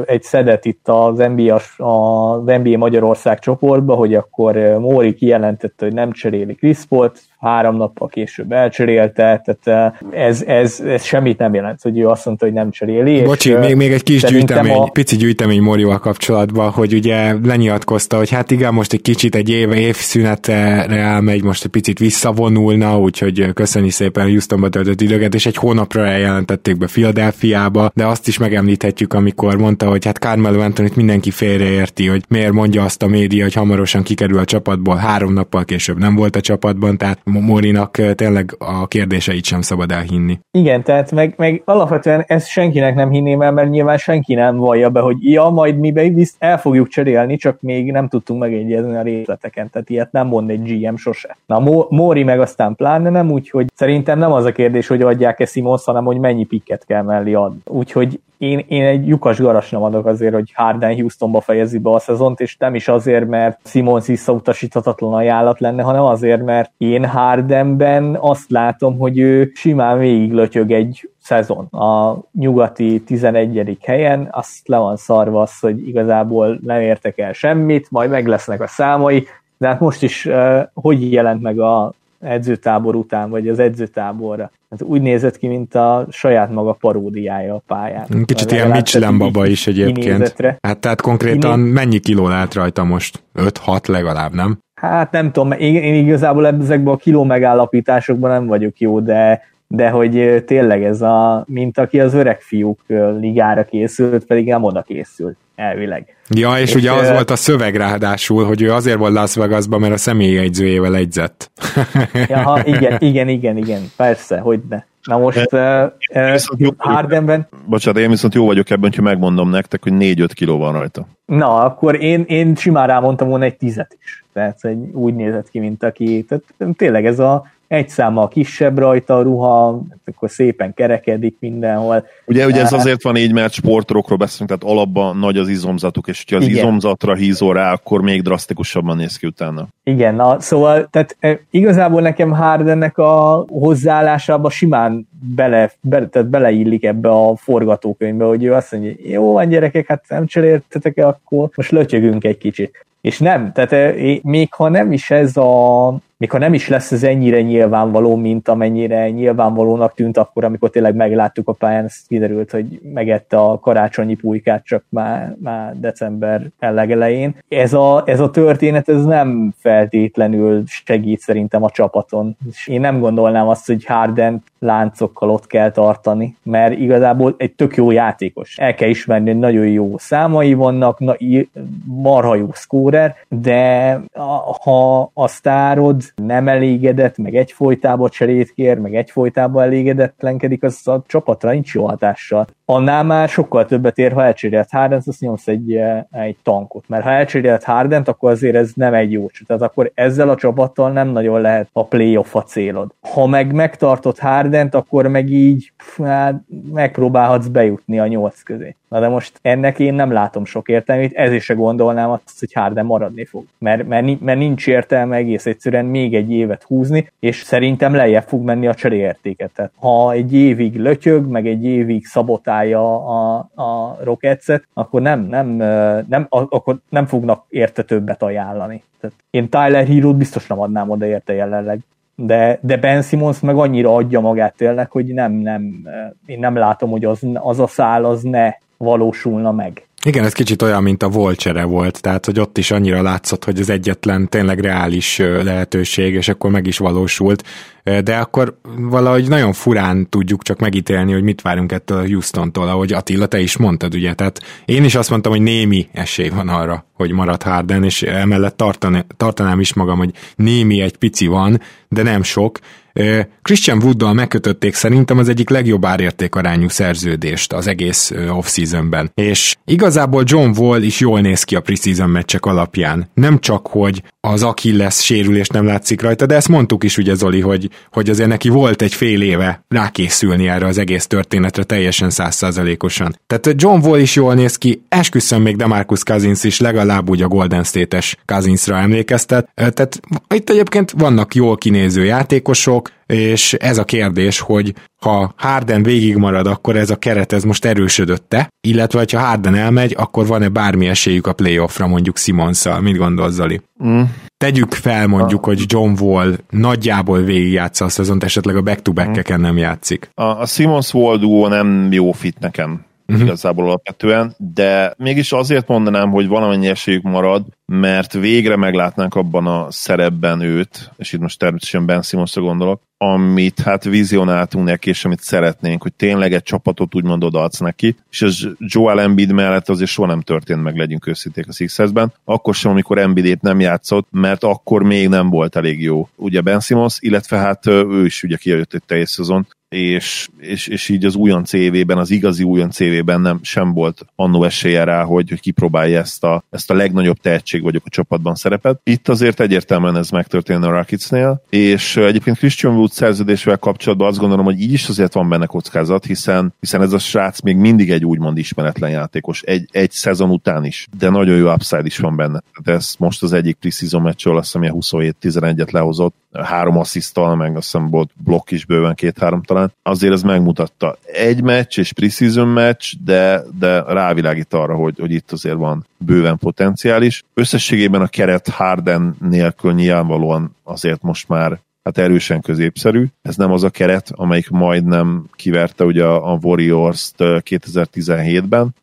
egy szedet itt az NBA, az NBA Magyarország csoportban, hogy akkor Móri kijelentette, hogy nem cseréli Chris Paul-t, három nappal később elcserélte, tehát ez, ez, ez semmit nem jelent, hogy ő azt mondta, hogy nem cseréli. Bocsi, még, még egy kis gyűjtemény, a... pici gyűjtemény Morival kapcsolatban, hogy ugye lenyilatkozta, hogy hát igen, most egy kicsit egy év, évszünetre elmegy, most egy picit visszavonulna, úgyhogy köszöni szépen Houstonba töltött időket, és egy hónapra eljelentették be Philadelphiába, de azt is megemlíthetjük, amikor mondta, hogy hát Carmelo Anthony mindenki félreérti, hogy miért mondja azt a média, hogy hamarosan kikerül a csapatból, három nappal később nem volt a csapatban, tehát Morinak tényleg a kérdéseit sem szabad elhinni. Igen, tehát meg, meg alapvetően ezt senkinek nem hinném el, mert nyilván senki nem vallja be, hogy ja, majd mi be el fogjuk cserélni, csak még nem tudtunk megegyezni a részleteken, tehát ilyet nem mond egy GM sose. Na, Mori meg aztán pláne nem, úgyhogy szerintem nem az a kérdés, hogy adják-e Simons, hanem hogy mennyi pikket kell mellé adni. Úgyhogy én, én egy lyukas garas nem adok azért, hogy Harden Houstonba fejezi be a szezont, és nem is azért, mert Simons visszautasíthatatlan ajánlat lenne, hanem azért, mert én Hardenben azt látom, hogy ő simán végig lötyög egy szezon a nyugati 11. helyen, azt le van szarva az, hogy igazából nem értek el semmit, majd meg lesznek a számai, de hát most is uh, hogy jelent meg a edzőtábor után, vagy az edzőtáborra. Hát úgy nézett ki, mint a saját maga paródiája a pályán. Kicsit ilyen Michelin baba is egyébként. Hát tehát konkrétan Iné... mennyi kiló lehet rajta most? 5-6 legalább, nem? Hát nem tudom, én, én igazából ezekben a kiló megállapításokban nem vagyok jó, de de hogy tényleg ez a, mint aki az öreg fiúk ligára készült, pedig nem oda készült elvileg. Ja, és, és ugye az volt a szöveg ráadásul, hogy ő azért volt Las Vegasban, mert a személyi jegyzőjével egyzett. ja, igen, igen, igen, igen, persze, hogy ne. Na most uh, uh, Hardenben... Bocsánat, én viszont jó vagyok ebben, hogy megmondom nektek, hogy 4-5 kiló van rajta. Na, akkor én, én simán rámondtam volna egy tizet is. Tehát egy, úgy nézett ki, mint aki... Tehát tényleg ez a egy számmal kisebb rajta a ruha, akkor szépen kerekedik mindenhol. Ugye, ugye ez azért van így, mert sportrokról beszélünk, tehát alapban nagy az izomzatuk, és ha az Igen. izomzatra hízol rá, akkor még drasztikusabban néz ki utána. Igen, na, szóval tehát e, igazából nekem Hardennek a hozzáállásába simán bele, bele, tehát beleillik ebbe a forgatókönyvbe, hogy ő azt mondja, jó van gyerekek, hát nem cseréltetek -e, akkor most lötyögünk egy kicsit. És nem, tehát e, még ha nem is ez a még ha nem is lesz ez ennyire nyilvánvaló, mint amennyire nyilvánvalónak tűnt akkor, amikor tényleg megláttuk a pályán, ez kiderült, hogy megette a karácsonyi pulykát csak már, már december legelején. Ez a, ez a történet, ez nem feltétlenül segít szerintem a csapaton. És én nem gondolnám azt, hogy Harden láncokkal ott kell tartani, mert igazából egy tök jó játékos. El kell ismerni, hogy nagyon jó számai vannak, na, marha jó szkórer, de ha a sztárod nem elégedett, meg egyfolytában cserét kér, meg egyfolytában elégedetlenkedik, az a csapatra nincs jó hatással. Annál már sokkal többet ér, ha elcserélt Hardent, azt nyomsz egy, eh, egy tankot. Mert ha elcserélt Hardent, akkor azért ez nem egy jó csat. Tehát akkor ezzel a csapattal nem nagyon lehet a playoff a célod. Ha meg megtartott Hardent, akkor meg így hát, megpróbálhatsz bejutni a nyolc közé. Na de most ennek én nem látom sok értelmét, ezért se gondolnám azt, hogy Harden maradni fog. Mert, mert, mert nincs értelme egész egyszerűen még egy évet húzni, és szerintem lejjebb fog menni a cseréértéket. Tehát ha egy évig lötyög, meg egy évig szabotálja a, a Rockets-et, akkor nem, nem, nem, akkor nem fognak érte többet ajánlani. Tehát én Tyler Hero-t biztos nem adnám oda érte jelenleg de, de Ben Simmons meg annyira adja magát tényleg, hogy nem, nem, én nem látom, hogy az, az a szál az ne valósulna meg. Igen, ez kicsit olyan, mint a Volcsere volt, tehát hogy ott is annyira látszott, hogy az egyetlen tényleg reális lehetőség, és akkor meg is valósult, de akkor valahogy nagyon furán tudjuk csak megítélni, hogy mit várunk ettől a Houston-tól, ahogy Attila, te is mondtad, ugye, tehát én is azt mondtam, hogy némi esély van arra, hogy marad Harden, és emellett tartan, tartanám is magam, hogy némi egy pici van, de nem sok, Christian Wooddal megkötötték szerintem az egyik legjobb árértékarányú szerződést az egész off-seasonben. És igazából John Wall is jól néz ki a preseason meccsek alapján. Nem csak, hogy az Achilles sérülés nem látszik rajta, de ezt mondtuk is ugye Zoli, hogy, hogy azért neki volt egy fél éve rákészülni erre az egész történetre teljesen százszázalékosan. Tehát John Wall is jól néz ki, esküszöm még Demarcus Cousins is legalább úgy a Golden State-es Cousinsra emlékeztet. Tehát itt egyébként vannak jól kinéző játékosok, és ez a kérdés, hogy ha Harden végigmarad, akkor ez a keret ez most erősödötte, illetve ha Harden elmegy, akkor van-e bármi esélyük a playoffra mondjuk Simonszal, mit gondolsz Zoli? Mm. Tegyük fel mondjuk, hogy John Wall nagyjából végigjátsza a szezont, esetleg a back-to-back-eken nem játszik. A, a Simons Wall duo nem jó fit nekem uh-huh. igazából alapvetően, de mégis azért mondanám, hogy valamennyi esélyük marad, mert végre meglátnánk abban a szerepben őt, és itt most természetesen Ben Simonsra gondolok, amit hát vizionáltunk neki, és amit szeretnénk, hogy tényleg egy csapatot úgymond odaadsz neki, és ez Joel Embiid mellett azért soha nem történt meg, legyünk őszinték a Sixersben, akkor sem, amikor embiid nem játszott, mert akkor még nem volt elég jó. Ugye Ben Simmons, illetve hát ő is ugye kijött egy teljes szezon, és, és, és így az újon CV-ben, az igazi újon CV-ben nem sem volt annó esélye rá, hogy, hogy kipróbálja ezt a, ezt a legnagyobb tehetség vagyok a csapatban szerepet. Itt azért egyértelműen ez megtörtént a Rocketsnél, és egyébként Christian Wood szerződésével kapcsolatban azt gondolom, hogy így is azért van benne kockázat, hiszen, hiszen ez a srác még mindig egy úgymond ismeretlen játékos, egy, egy szezon után is, de nagyon jó upside is van benne. Tehát ez most az egyik preseason meccsről, azt hiszem, 27-11-et lehozott, három asszisztal, meg azt hiszem volt blokk is bőven két-három talán, azért ez megmutatta. Egy meccs és preseason meccs, de, de rávilágít arra, hogy, hogy itt azért van bőven potenciális. Összességében a keret Harden nélkül nyilvánvalóan azért most már hát erősen középszerű. Ez nem az a keret, amelyik majdnem kiverte ugye a Warriors-t 2017-ben,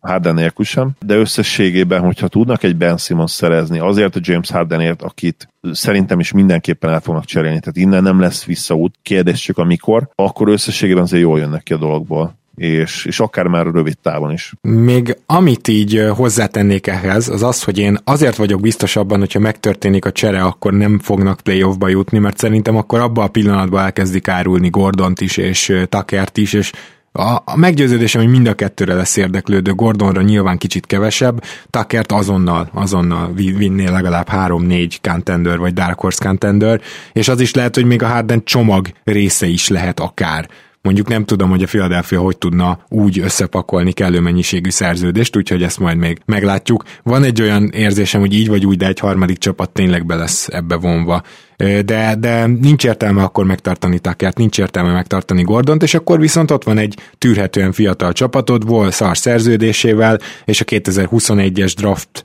Harden nélkül sem, de összességében, hogyha tudnak egy Ben Simmons szerezni azért a James Hardenért, akit szerintem is mindenképpen el fognak cserélni, tehát innen nem lesz visszaút, kérdés csak amikor, akkor összességében azért jól jönnek ki a dologból és, és akár már rövid távon is. Még amit így hozzátennék ehhez, az az, hogy én azért vagyok biztos abban, hogyha megtörténik a csere, akkor nem fognak playoffba jutni, mert szerintem akkor abban a pillanatban elkezdik árulni Gordont is, és Takert is, és a, a meggyőződésem, hogy mind a kettőre lesz érdeklődő, Gordonra nyilván kicsit kevesebb, Takert azonnal, azonnal vinné legalább 3-4 contender vagy Dark Horse contender, és az is lehet, hogy még a Harden csomag része is lehet akár. Mondjuk nem tudom, hogy a Philadelphia hogy tudna úgy összepakolni kellő mennyiségű szerződést, úgyhogy ezt majd még meglátjuk. Van egy olyan érzésem, hogy így vagy úgy, de egy harmadik csapat tényleg be lesz ebbe vonva de, de nincs értelme akkor megtartani Takert, nincs értelme megtartani Gordont, és akkor viszont ott van egy tűrhetően fiatal csapatod, volt szar szerződésével, és a 2021-es draft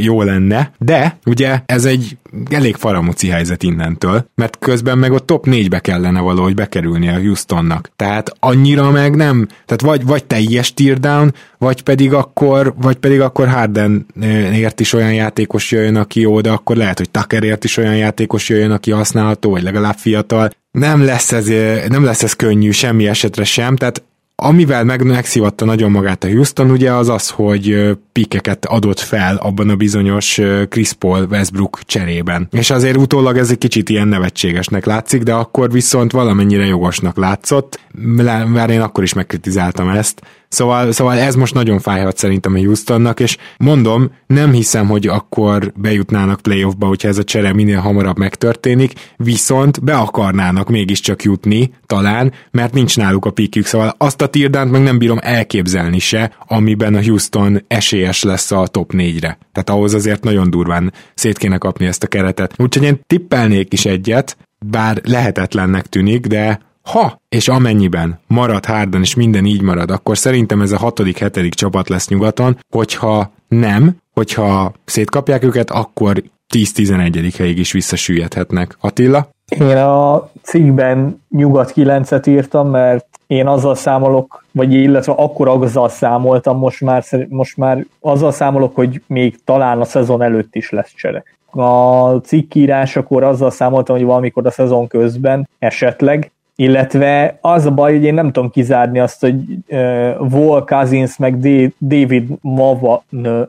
jó lenne, de ugye ez egy elég faramuci helyzet innentől, mert közben meg ott top 4-be kellene valahogy bekerülni a Houstonnak. Tehát annyira meg nem, tehát vagy, vagy teljes teardown, vagy pedig akkor, vagy pedig akkor Hardenért is olyan játékos jöjjön, aki jó, de akkor lehet, hogy Tuckerért is olyan játékos jöjjön, aki használható, vagy legalább fiatal. Nem lesz ez, nem lesz ez könnyű semmi esetre sem, tehát Amivel meg megszivatta nagyon magát a Houston, ugye az az, hogy pikeket adott fel abban a bizonyos Chris Paul Westbrook cserében. És azért utólag ez egy kicsit ilyen nevetségesnek látszik, de akkor viszont valamennyire jogosnak látszott, mert én akkor is megkritizáltam ezt, Szóval, szóval ez most nagyon fájhat szerintem a Houstonnak, és mondom, nem hiszem, hogy akkor bejutnának playoffba, hogyha ez a csere minél hamarabb megtörténik, viszont be akarnának mégiscsak jutni, talán, mert nincs náluk a pikük, szóval azt a tirdánt meg nem bírom elképzelni se, amiben a Houston esélyes lesz a top 4-re. Tehát ahhoz azért nagyon durván szét kéne kapni ezt a keretet. Úgyhogy én tippelnék is egyet, bár lehetetlennek tűnik, de ha és amennyiben marad Harden, és minden így marad, akkor szerintem ez a hatodik, hetedik csapat lesz nyugaton, hogyha nem, hogyha szétkapják őket, akkor 10-11. helyig is visszasüllyedhetnek. Attila? Én a cikkben nyugat 9-et írtam, mert én azzal számolok, vagy illetve akkor azzal számoltam, most már, most már azzal számolok, hogy még talán a szezon előtt is lesz csere. A cikkírásakor azzal számoltam, hogy valamikor a szezon közben esetleg, illetve az a baj, hogy én nem tudom kizárni azt, hogy uh, Vol Cousins meg D- David Mava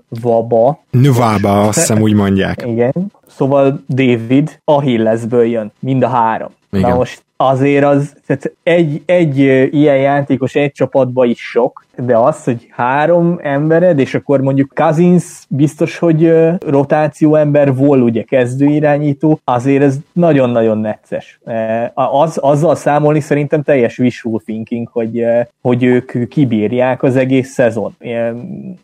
Nvaba. Nvaba, azt hiszem úgy mondják. Igen. Szóval David Achillesből jön, mind a három. Igen. Na most azért az, tehát egy, egy ilyen játékos egy csapatban is sok, de az, hogy három embered, és akkor mondjuk Cousins biztos, hogy rotáció ember, vol ugye kezdőirányító, azért ez nagyon-nagyon necces. Az, azzal számolni szerintem teljes wishful thinking, hogy, hogy ők kibírják az egész szezon.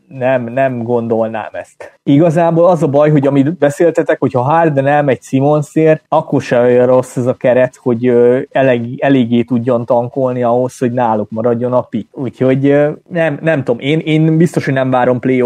Nem, nem gondolnám ezt. Igazából az a baj, hogy amit beszéltetek, hogyha Harden elmegy Simonszért, akkor se olyan rossz ez a keret, hogy elég, eléggé tudjon tankolni ahhoz, hogy náluk maradjon a pick. Úgyhogy nem, nem tudom, én, én biztos, hogy nem várom play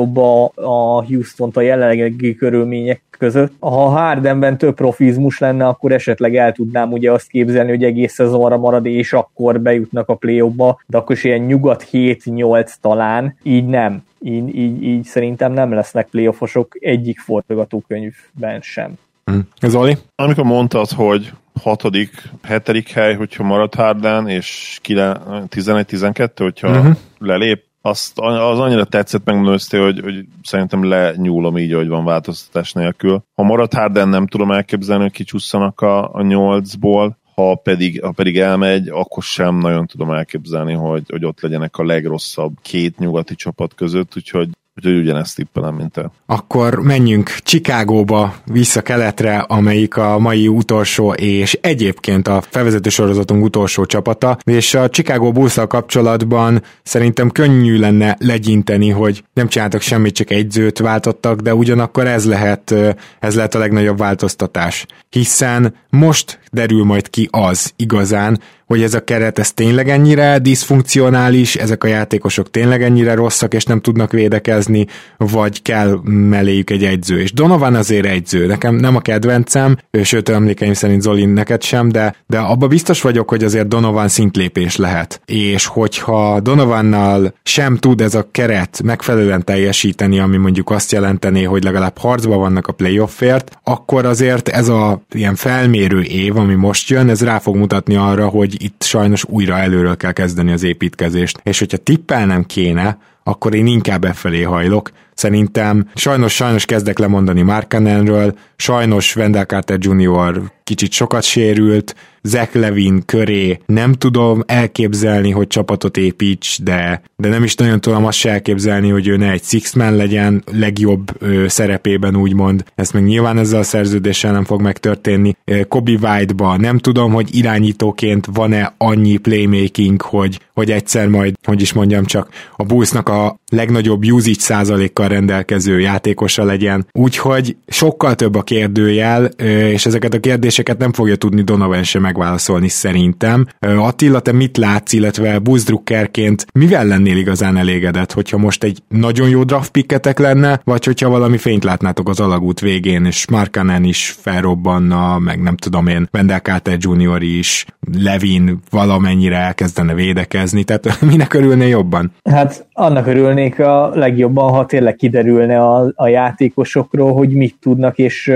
a Houston-t a jelenlegi körülmények között. Ha Hardenben több profizmus lenne, akkor esetleg el tudnám ugye azt képzelni, hogy egész szezonra marad, és akkor bejutnak a play de akkor is ilyen nyugat 7-8 talán, így nem. Így, így, így szerintem nem lesznek playoffosok egyik forgatókönyvben sem. Mm. Zoli? Amikor mondtad, hogy hatodik, hetedik hely, hogyha marad Harden, és 11-12, hogyha uh-huh. lelép, azt, az annyira tetszett megmondani, hogy, hogy szerintem lenyúlom így, hogy van változtatás nélkül. Ha marad Harden, nem tudom elképzelni, hogy kicsusszanak a, a nyolcból, ha pedig, ha pedig elmegy, akkor sem nagyon tudom elképzelni, hogy, hogy ott legyenek a legrosszabb két nyugati csapat között, úgyhogy Úgyhogy ugyanezt tippelem, mint te. Akkor menjünk Chicagóba, vissza keletre, amelyik a mai utolsó, és egyébként a felvezető sorozatunk utolsó csapata, és a Chicago bulls kapcsolatban szerintem könnyű lenne legyinteni, hogy nem csináltak semmit, csak egyzőt váltottak, de ugyanakkor ez lehet, ez lehet a legnagyobb változtatás. Hiszen most derül majd ki az igazán, hogy ez a keret ez tényleg ennyire diszfunkcionális, ezek a játékosok tényleg ennyire rosszak, és nem tudnak védekezni, vagy kell melléjük egy egyző. És Donovan azért egyző, nekem nem a kedvencem, sőt emlékeim szerint Zolin neked sem, de, de abba biztos vagyok, hogy azért Donovan szintlépés lehet. És hogyha Donovannal sem tud ez a keret megfelelően teljesíteni, ami mondjuk azt jelenteni, hogy legalább harcba vannak a playoffért, akkor azért ez a ilyen felmérő év, ami most jön, ez rá fog mutatni arra, hogy itt sajnos újra előről kell kezdeni az építkezést. És hogyha tippelnem kéne, akkor én inkább e felé hajlok. Szerintem sajnos, sajnos kezdek lemondani Markanenről, sajnos Wendell Carter Jr. kicsit sokat sérült, Zach Levin köré nem tudom elképzelni, hogy csapatot építs, de, de nem is nagyon tudom azt se elképzelni, hogy ő ne egy six-man legyen legjobb ö, szerepében úgymond. Ezt meg nyilván ezzel a szerződéssel nem fog megtörténni. Kobe White-ba nem tudom, hogy irányítóként van-e annyi playmaking, hogy, hogy egyszer majd, hogy is mondjam csak, a Bullsnak a legnagyobb usage százalékkal rendelkező játékosa legyen. Úgyhogy sokkal több a kérdőjel, és ezeket a kérdéseket nem fogja tudni Donovan sem megválaszolni szerintem. Attila, te mit látsz, illetve buzdrukkerként mivel lennél igazán elégedett, hogyha most egy nagyon jó draft picketek lenne, vagy hogyha valami fényt látnátok az alagút végén, és Markanen is felrobbanna, meg nem tudom én, Wendell Carter Jr. is, Levin valamennyire elkezdene védekezni, tehát (laughs) minek örülné jobban? Hát annak örülnék a legjobban, ha tényleg kiderülne a, a játékosokról, hogy mit tudnak, és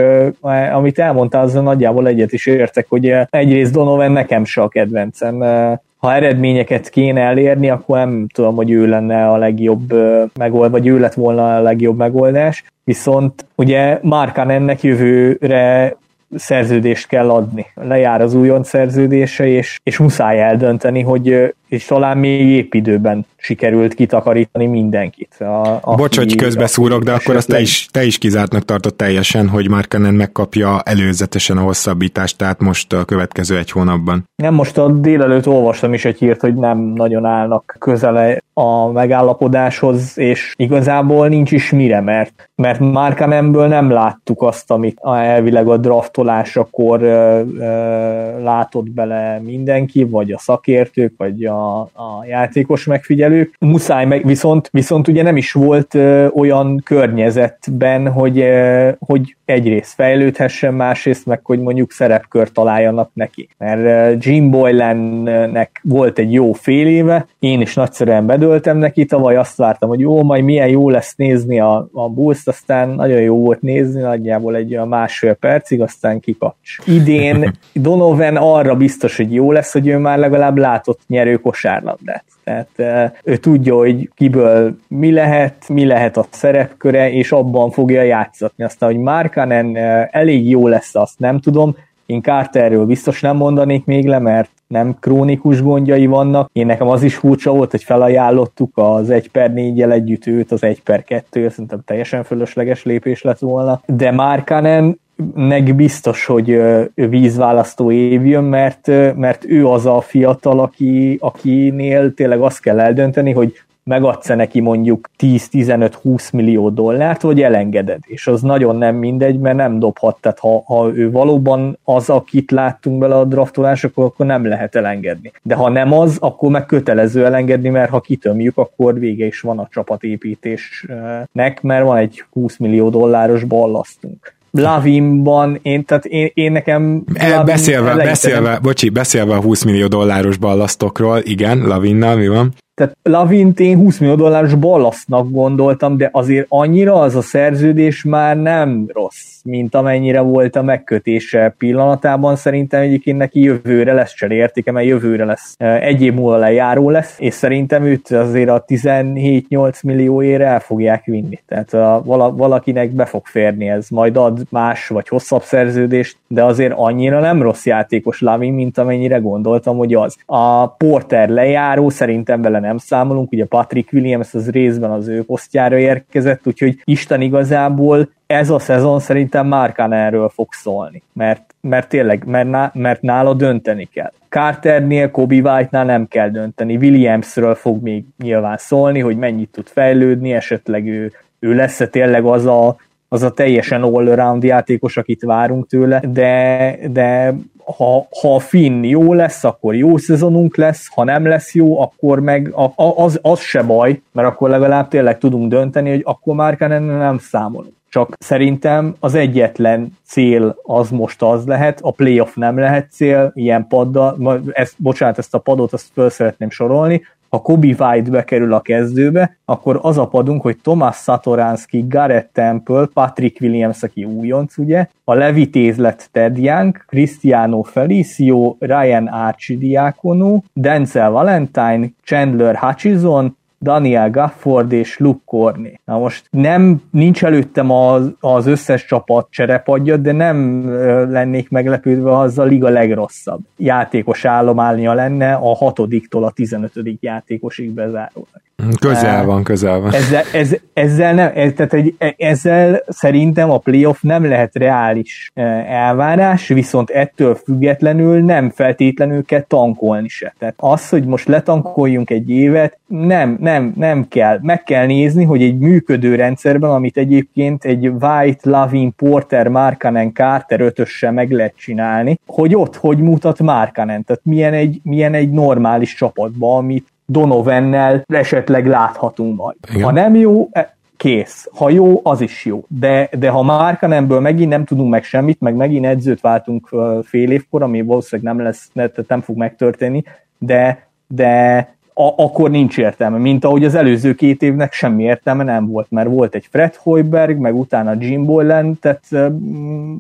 uh, amit elmondtál, azon nagyjából egyet is értek, hogy uh, egyrészt Donovan nekem se a kedvencem. Uh, ha eredményeket kéne elérni, akkor nem tudom, hogy ő lenne a legjobb megoldás, vagy ő lett volna a legjobb megoldás. Viszont ugye ennek jövőre szerződést kell adni. Lejár az újon szerződése, és, és muszáj eldönteni, hogy és talán még épp időben sikerült kitakarítani mindenkit. A, Bocs, hogy közbeszúrok, de akkor azt te is, te is kizártnak tartott teljesen, hogy Markanen megkapja előzetesen a hosszabbítást, tehát most a következő egy hónapban. Nem, most a délelőtt olvastam is egy hírt, hogy nem nagyon állnak közele a megállapodáshoz, és igazából nincs is mire, mert, mert Markanenből nem láttuk azt, amit elvileg a draftolásakor ö, ö, látott bele mindenki, vagy a szakértők, vagy a a, a játékos megfigyelők. Muszáj meg, viszont, viszont ugye nem is volt ö, olyan környezetben, hogy, ö, hogy egyrészt fejlődhessen, másrészt meg, hogy mondjuk szerepkör találjanak neki. Mert Jim Boylannek volt egy jó fél éve, én is nagyszerűen bedöltem neki, tavaly azt vártam, hogy jó, majd milyen jó lesz nézni a, a bulls aztán nagyon jó volt nézni, nagyjából egy olyan másfél percig, aztán kikacs. Idén (laughs) Donovan arra biztos, hogy jó lesz, hogy ő már legalább látott nyerő kosárlabdát. Tehát ő tudja, hogy kiből mi lehet, mi lehet a szerepköre, és abban fogja játszatni. Aztán, hogy Markanen elég jó lesz, azt nem tudom. Én Carterről biztos nem mondanék még le, mert nem krónikus gondjai vannak. Én nekem az is furcsa volt, hogy felajánlottuk az 1 per 4 együtt őt, az 1 per 2 szerintem teljesen fölösleges lépés lett volna. De Markanen nek biztos, hogy vízválasztó év jön, mert, mert ő az a fiatal, aki, akinél tényleg azt kell eldönteni, hogy megadsz neki mondjuk 10-15-20 millió dollárt, vagy elengeded. És az nagyon nem mindegy, mert nem dobhat. Tehát ha, ha ő valóban az, akit láttunk bele a draftolásokon, akkor nem lehet elengedni. De ha nem az, akkor meg kötelező elengedni, mert ha kitömjük, akkor vége is van a csapatépítésnek, mert van egy 20 millió dolláros ballasztunk. Lavinban, én, tehát én, én nekem... E, beszélve, beszélve, bocsi, beszélve a 20 millió dolláros ballasztokról, igen, Lavinnal mi van? Tehát Lavint én 20 millió dolláros ballasztnak gondoltam, de azért annyira az a szerződés már nem rossz, mint amennyire volt a megkötése pillanatában. Szerintem egyébként neki jövőre lesz cserértéke, mert jövőre lesz egy év múlva lejáró lesz, és szerintem őt azért a 17-8 millióért el fogják vinni. Tehát a, valakinek be fog férni ez, majd ad más vagy hosszabb szerződést, de azért annyira nem rossz játékos Lavin, mint amennyire gondoltam, hogy az. A Porter lejáró szerintem vele nem számolunk, ugye Patrick Williams az részben az ő posztjára érkezett, úgyhogy Isten igazából ez a szezon szerintem Márkán erről fog szólni, mert, mert tényleg, mert, ná, mert nála dönteni kell. Carternél, Kobe White-nál nem kell dönteni, Williamsről fog még nyilván szólni, hogy mennyit tud fejlődni, esetleg ő, ő lesz-e tényleg az a, az a teljesen all-around játékos, akit várunk tőle, de, de ha, ha a Finn jó lesz, akkor jó szezonunk lesz, ha nem lesz jó, akkor meg a, az, az se baj, mert akkor legalább tényleg tudunk dönteni, hogy akkor már nem számolunk. Csak szerintem az egyetlen cél az most az lehet, a playoff nem lehet cél, ilyen paddal, ezt, bocsánat, ezt a padot azt föl szeretném sorolni, ha Kobe White bekerül a kezdőbe, akkor az a padunk, hogy Thomas Satoranski, Garrett Temple, Patrick Williams, aki újonc, ugye, a Levitéz lett Ted Young, Cristiano Felicio, Ryan Archidiakono, Denzel Valentine, Chandler Hutchison, Daniel Gafford és Luke Corney. Na most nem, nincs előttem az, az összes csapat cserepadja, de nem lennék meglepődve, ha az a liga legrosszabb játékos állománya lenne a hatodiktól a tizenötödik játékosig bezárólag. Közel van, közel van. Ezzel, ez, ezzel, nem, ez, tehát egy, ezzel szerintem a playoff nem lehet reális elvárás, viszont ettől függetlenül nem feltétlenül kell tankolni se. Tehát az, hogy most letankoljunk egy évet, nem, nem, nem kell. Meg kell nézni, hogy egy működő rendszerben, amit egyébként egy White, Lavin, Porter, Markanen, Carter ötössel meg lehet csinálni, hogy ott hogy mutat Markanen, tehát milyen egy, milyen egy normális csapatban, amit Donovennel esetleg láthatunk majd. Igen. Ha nem jó, e, kész. Ha jó, az is jó. De, de ha Márkanemből megint nem tudunk meg semmit, meg megint edzőt váltunk fél évkor, ami valószínűleg nem lesz, nem fog megtörténni, de, de a, akkor nincs értelme, mint ahogy az előző két évnek semmi értelme nem volt, mert volt egy Fred Hoiberg, meg utána Jim Boylan, tehát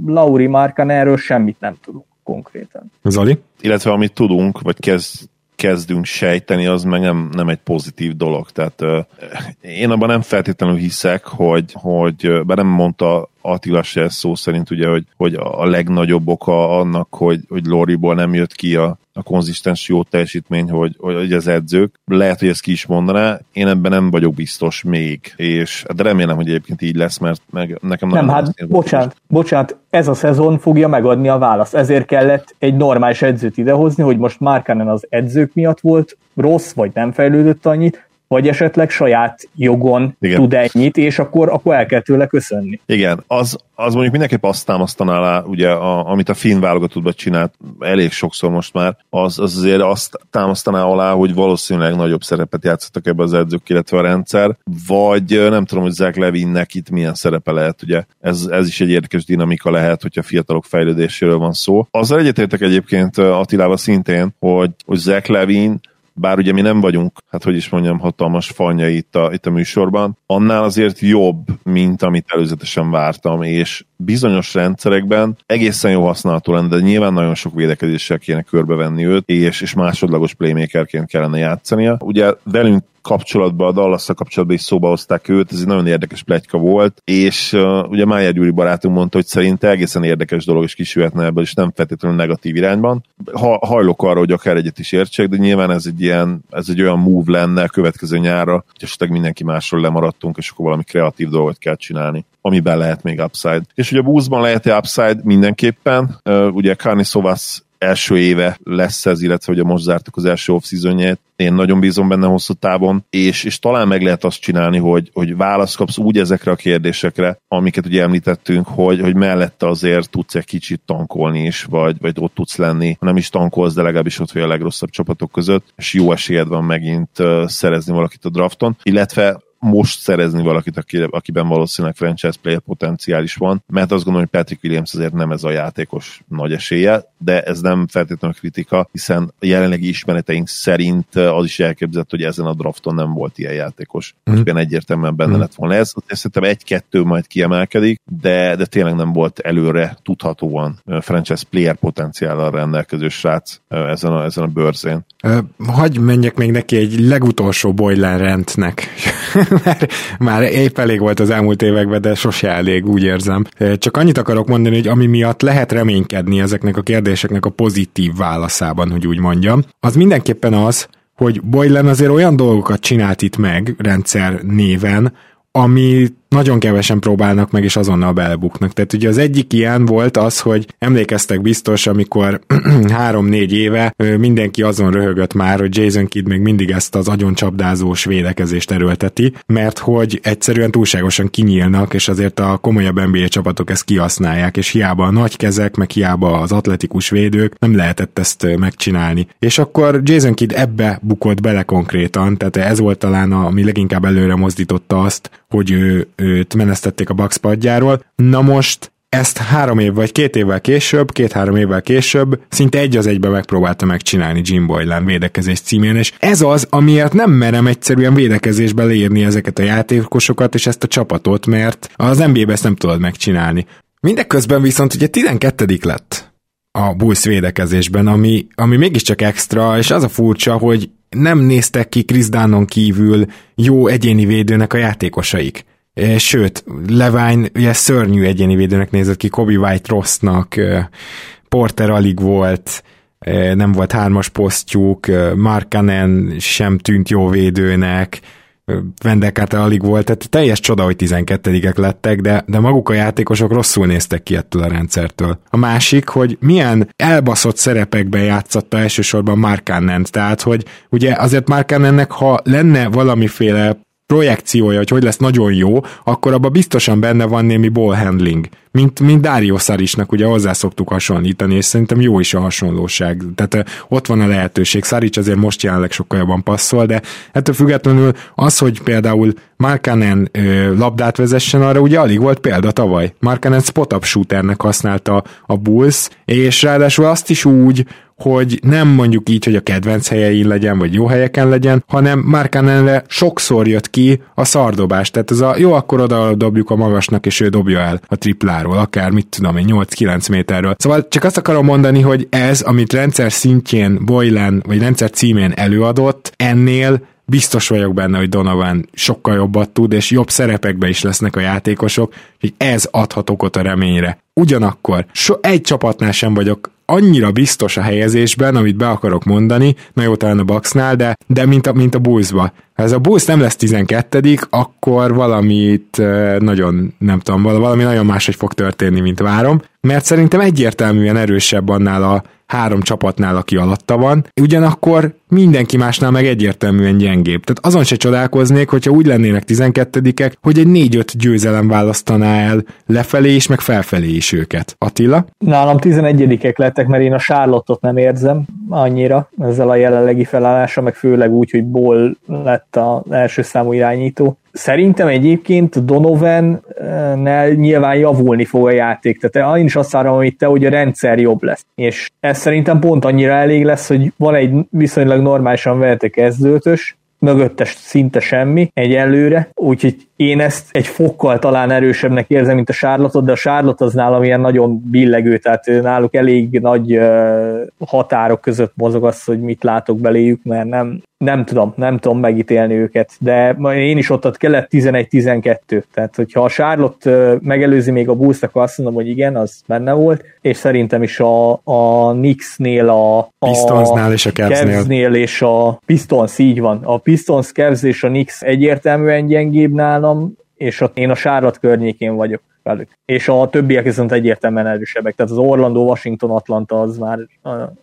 Lauri Markan erről semmit nem tudunk konkrétan. Zoli? Illetve amit tudunk, vagy kezd kezdünk sejteni, az meg nem, nem egy pozitív dolog. Tehát uh, én abban nem feltétlenül hiszek, hogy, hogy be nem mondta Attila se szó szerint ugye, hogy, hogy a legnagyobb oka annak, hogy, hogy Loriból nem jött ki a, a konzisztens jó teljesítmény, hogy, hogy az edzők. Lehet, hogy ezt ki is mondaná, én ebben nem vagyok biztos még, és de remélem, hogy egyébként így lesz, mert meg, nekem nem hát bocsánat, bocsánat, ez a szezon fogja megadni a választ, ezért kellett egy normális edzőt idehozni, hogy most Márkánen az edzők miatt volt rossz, vagy nem fejlődött annyit, vagy esetleg saját jogon Igen. tud ennyit, és akkor, akkor el kell tőle köszönni. Igen, az, az mondjuk mindenképp azt támasztaná alá, ugye, a, amit a finn válogatottban csinált elég sokszor most már, az, az azért azt támasztaná alá, hogy valószínűleg nagyobb szerepet játszottak ebbe az edzők, illetve a rendszer, vagy nem tudom, hogy Zach Levinnek itt milyen szerepe lehet, ugye ez, ez is egy érdekes dinamika lehet, hogyha fiatalok fejlődéséről van szó. Azzal egyetértek egyébként Attilával szintén, hogy, hogy Zach Levin bár ugye mi nem vagyunk, hát hogy is mondjam, hatalmas fanya itt a, itt a műsorban, annál azért jobb, mint amit előzetesen vártam, és bizonyos rendszerekben egészen jó használható lenne, de nyilván nagyon sok védekezéssel kéne körbevenni őt, és, és másodlagos playmakerként kellene játszania. Ugye velünk kapcsolatban, a dallas kapcsolatban is szóba hozták őt, ez egy nagyon érdekes plegyka volt, és uh, ugye Májer Gyuri barátunk mondta, hogy szerinte egészen érdekes dolog is kisülhetne ebből, és nem feltétlenül negatív irányban. Ha, hajlok arra, hogy akár egyet is értsek, de nyilván ez egy ilyen, ez egy olyan move lenne a következő nyárra, hogy esetleg mindenki másról lemaradtunk, és akkor valami kreatív dolgot kell csinálni amiben lehet még upside. És ugye a buszban lehet-e upside mindenképpen, uh, ugye Carni Szovasz első éve lesz ez, illetve hogy a most zártuk az első off Én nagyon bízom benne hosszú távon, és, és talán meg lehet azt csinálni, hogy, hogy választ kapsz úgy ezekre a kérdésekre, amiket ugye említettünk, hogy, hogy mellette azért tudsz egy kicsit tankolni is, vagy, vagy ott tudsz lenni, ha nem is tankolsz, de legalábbis ott vagy a legrosszabb csapatok között, és jó esélyed van megint szerezni valakit a drafton, illetve most szerezni valakit, akiben valószínűleg franchise player potenciál is van, mert azt gondolom, hogy Patrick Williams azért nem ez a játékos nagy esélye, de ez nem feltétlenül kritika, hiszen a jelenlegi ismereteink szerint az is elképzelt, hogy ezen a drafton nem volt ilyen játékos. Mm. Most egyértelműen benne mm. lett volna ez. Szerintem egy-kettő majd kiemelkedik, de, de tényleg nem volt előre tudhatóan franchise player potenciállal rendelkező srác ezen a, ezen a bőrzén. Hagy menjek még neki egy legutolsó Boylan rendnek. (laughs) már, már épp elég volt az elmúlt években, de sose elég, úgy érzem. Csak annyit akarok mondani, hogy ami miatt lehet reménykedni ezeknek a kérdéseknek a pozitív válaszában, hogy úgy mondjam, az mindenképpen az, hogy Boylan azért olyan dolgokat csinált itt meg rendszer néven, ami nagyon kevesen próbálnak meg, és azonnal belebuknak. Tehát ugye az egyik ilyen volt az, hogy emlékeztek biztos, amikor (clears throat) három-négy éve mindenki azon röhögött már, hogy Jason Kidd még mindig ezt az agyoncsapdázós védekezést erőlteti, mert hogy egyszerűen túlságosan kinyílnak, és azért a komolyabb NBA csapatok ezt kihasználják, és hiába a nagy kezek, meg hiába az atletikus védők nem lehetett ezt megcsinálni. És akkor Jason Kidd ebbe bukott bele konkrétan, tehát ez volt talán, a, ami leginkább előre mozdította azt, hogy ő, őt menesztették a Bucks padjáról. Na most ezt három év vagy két évvel később, két-három évvel később szinte egy az egybe megpróbálta megcsinálni Jim Boylan védekezés címén, és ez az, amiért nem merem egyszerűen védekezésbe leírni ezeket a játékosokat és ezt a csapatot, mert az NBA-be ezt nem tudod megcsinálni. Mindeközben viszont ugye 12 lett a Bulls védekezésben, ami, ami mégiscsak extra, és az a furcsa, hogy nem néztek ki Chris Dunnon kívül jó egyéni védőnek a játékosaik. Sőt, Levine ugye szörnyű egyéni védőnek nézett ki, Kobe White rossznak, Porter alig volt, nem volt hármas posztjuk, Markanen sem tűnt jó védőnek, Vendekártel alig volt, tehát teljes csoda, hogy 12-ek lettek, de, de maguk a játékosok rosszul néztek ki ettől a rendszertől. A másik, hogy milyen elbaszott szerepekben játszotta elsősorban Markannent, tehát hogy ugye azért Markannennek, ha lenne valamiféle projekciója, hogy hogy lesz nagyon jó, akkor abban biztosan benne van némi ball handling. Mint, mint Dario Szarisnak ugye hozzá szoktuk hasonlítani, és szerintem jó is a hasonlóság. Tehát ott van a lehetőség. Szarics azért most jelenleg sokkal jobban passzol, de ettől függetlenül az, hogy például Markanen labdát vezessen arra, ugye alig volt példa tavaly. Markanen spot-up shooternek használta a Bulls, és ráadásul azt is úgy, hogy nem mondjuk így, hogy a kedvenc helyein legyen, vagy jó helyeken legyen, hanem Markanenre sokszor jött ki a szardobás. Tehát ez a jó, akkor oda dobjuk a magasnak, és ő dobja el a tripláról, akár mit tudom én, 8-9 méterről. Szóval csak azt akarom mondani, hogy ez, amit rendszer szintjén Boylan, vagy rendszer címén előadott, ennél biztos vagyok benne, hogy Donovan sokkal jobbat tud, és jobb szerepekbe is lesznek a játékosok, hogy ez adhat okot a reményre. Ugyanakkor so, egy csapatnál sem vagyok annyira biztos a helyezésben, amit be akarok mondani, na jó, talán a Bucksnál, de, de mint a, mint a Bullsba. Ha ez a Bulls nem lesz 12 akkor valamit nagyon, nem tudom, valami nagyon máshogy fog történni, mint várom, mert szerintem egyértelműen erősebb annál a három csapatnál, aki alatta van, ugyanakkor mindenki másnál meg egyértelműen gyengébb. Tehát azon se csodálkoznék, hogyha úgy lennének 12-ek, hogy egy 4-5 győzelem választaná el lefelé is, meg felfelé is őket. Attila? Nálam 11-ek lettek, mert én a Charlotte-ot nem érzem annyira ezzel a jelenlegi felállása, meg főleg úgy, hogy Ból lett az első számú irányító. Szerintem egyébként Donovan-nel nyilván javulni fog a játék, tehát én is azt várom, hogy te, hogy a rendszer jobb lesz. És ez szerintem pont annyira elég lesz, hogy van egy viszonylag normálisan verte kezdőtös, mögöttes szinte semmi egyelőre, úgyhogy én ezt egy fokkal talán erősebbnek érzem, mint a charlotte de a Charlotte az nálam ilyen nagyon billegő, tehát náluk elég nagy határok között mozog az, hogy mit látok beléjük, mert nem, nem tudom, nem tudom megítélni őket, de én is ott, ott kellett 11-12, tehát hogyha a Charlotte megelőzi még a bulls akkor azt mondom, hogy igen, az benne volt, és szerintem is a, a Knicksnél, a, a Pistonsnál és a Cavsnél és a Pistons, így van, a Pistons, Cavs és a Knicks egyértelműen gyengébb nálam, és ott én a Charlotte környékén vagyok velük. És a többiek viszont egyértelműen erősebbek. Tehát az Orlando, Washington, Atlanta az már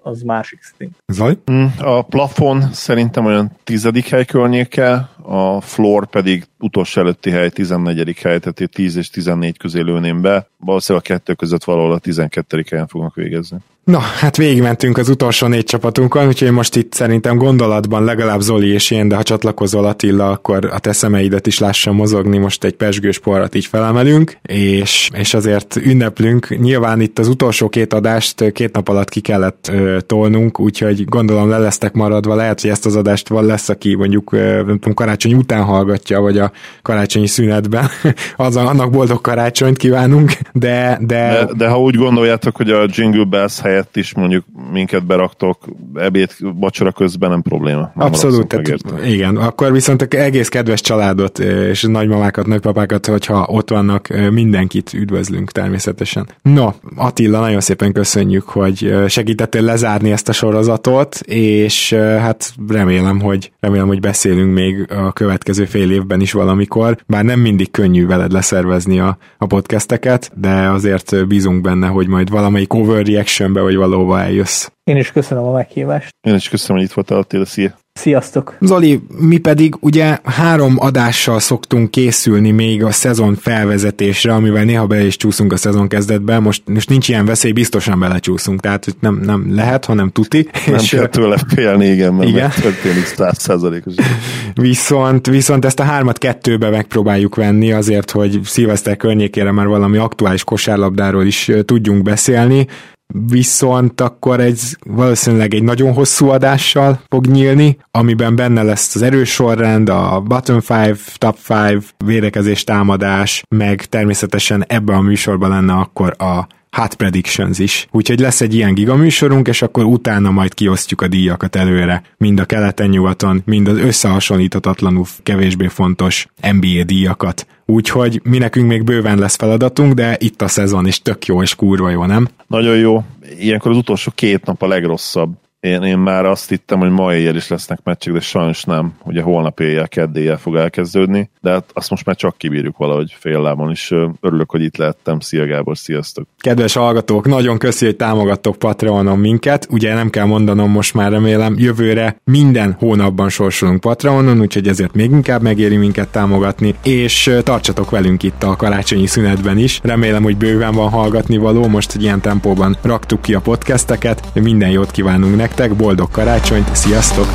az másik szint. Zaj? Mm, a plafon szerintem olyan tizedik hely környéke, a floor pedig utolsó előtti hely, 14. hely, tehát 10 és 14 közé lőném be. Valószínűleg a kettő között valahol a 12. helyen fognak végezni. Na, hát végigmentünk az utolsó négy csapatunkon, úgyhogy most itt szerintem gondolatban legalább Zoli és én, de ha csatlakozol Attila, akkor a te szemeidet is lássam mozogni, most egy pesgős porrat így felemelünk, és, és azért ünneplünk. Nyilván itt az utolsó két adást két nap alatt ki kellett ö, tolnunk, úgyhogy gondolom le lesztek maradva, lehet, hogy ezt az adást van lesz, aki mondjuk ö, nem karácsony után hallgatja, vagy a karácsonyi szünetben, (laughs) az, annak boldog karácsonyt kívánunk, de, de... De, de ha úgy gondoljátok, hogy a Jingle Bells helyett is mondjuk minket beraktok ebéd, vacsora közben, nem probléma. Nem Abszolút, tehát, igen, akkor viszont egész kedves családot és nagymamákat, nagypapákat, hogyha ott vannak, mindenkit üdvözlünk természetesen. No, Attila, nagyon szépen köszönjük, hogy segítettél lezárni ezt a sorozatot, és hát remélem, hogy remélem, hogy beszélünk még a következő fél évben is valamikor, bár nem mindig könnyű veled leszervezni a, a podcasteket, de azért bízunk benne, hogy majd valamelyik overreactionbe vagy valahova eljössz. Én is köszönöm a meghívást. Én is köszönöm, hogy itt voltál, Attila, szia! Sziasztok! Zoli, mi pedig ugye három adással szoktunk készülni még a szezon felvezetésre, amivel néha be is csúszunk a szezon kezdetben, most, most nincs ilyen veszély, biztosan belecsúszunk, tehát nem, nem lehet, hanem tuti. Nem és kell tőle félni, igen, mert igen. történik viszont, viszont ezt a hármat kettőbe megpróbáljuk venni azért, hogy szilveszter környékére már valami aktuális kosárlabdáról is tudjunk beszélni, viszont akkor egy valószínűleg egy nagyon hosszú adással fog nyílni, amiben benne lesz az erős sorrend, a bottom 5, top 5, védekezés, támadás, meg természetesen ebben a műsorban lenne akkor a hot predictions is. Úgyhogy lesz egy ilyen gigaműsorunk, és akkor utána majd kiosztjuk a díjakat előre, mind a keleten-nyugaton, mind az összehasonlíthatatlanul kevésbé fontos NBA díjakat. Úgyhogy mi nekünk még bőven lesz feladatunk, de itt a szezon is tök jó és kurva jó, nem? Nagyon jó. Ilyenkor az utolsó két nap a legrosszabb. Én, én már azt hittem, hogy ma éjjel is lesznek meccsek, de sajnos nem. Ugye holnap éjjel, keddéjel fog elkezdődni, de hát azt most már csak kibírjuk valahogy fél lábon is. Örülök, hogy itt lehettem. Szia Gábor, sziasztok! Kedves hallgatók, nagyon köszi, hogy támogattok Patreonon minket. Ugye nem kell mondanom most már remélem, jövőre minden hónapban sorsolunk Patreonon, úgyhogy ezért még inkább megéri minket támogatni, és tartsatok velünk itt a karácsonyi szünetben is. Remélem, hogy bőven van hallgatni való, most egy ilyen tempóban raktuk ki a podcasteket, minden jót kívánunk nektek nektek, boldog karácsonyt, sziasztok!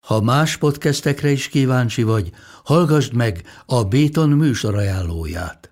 Ha más podcastekre is kíváncsi vagy, hallgassd meg a Béton műsor ajánlóját.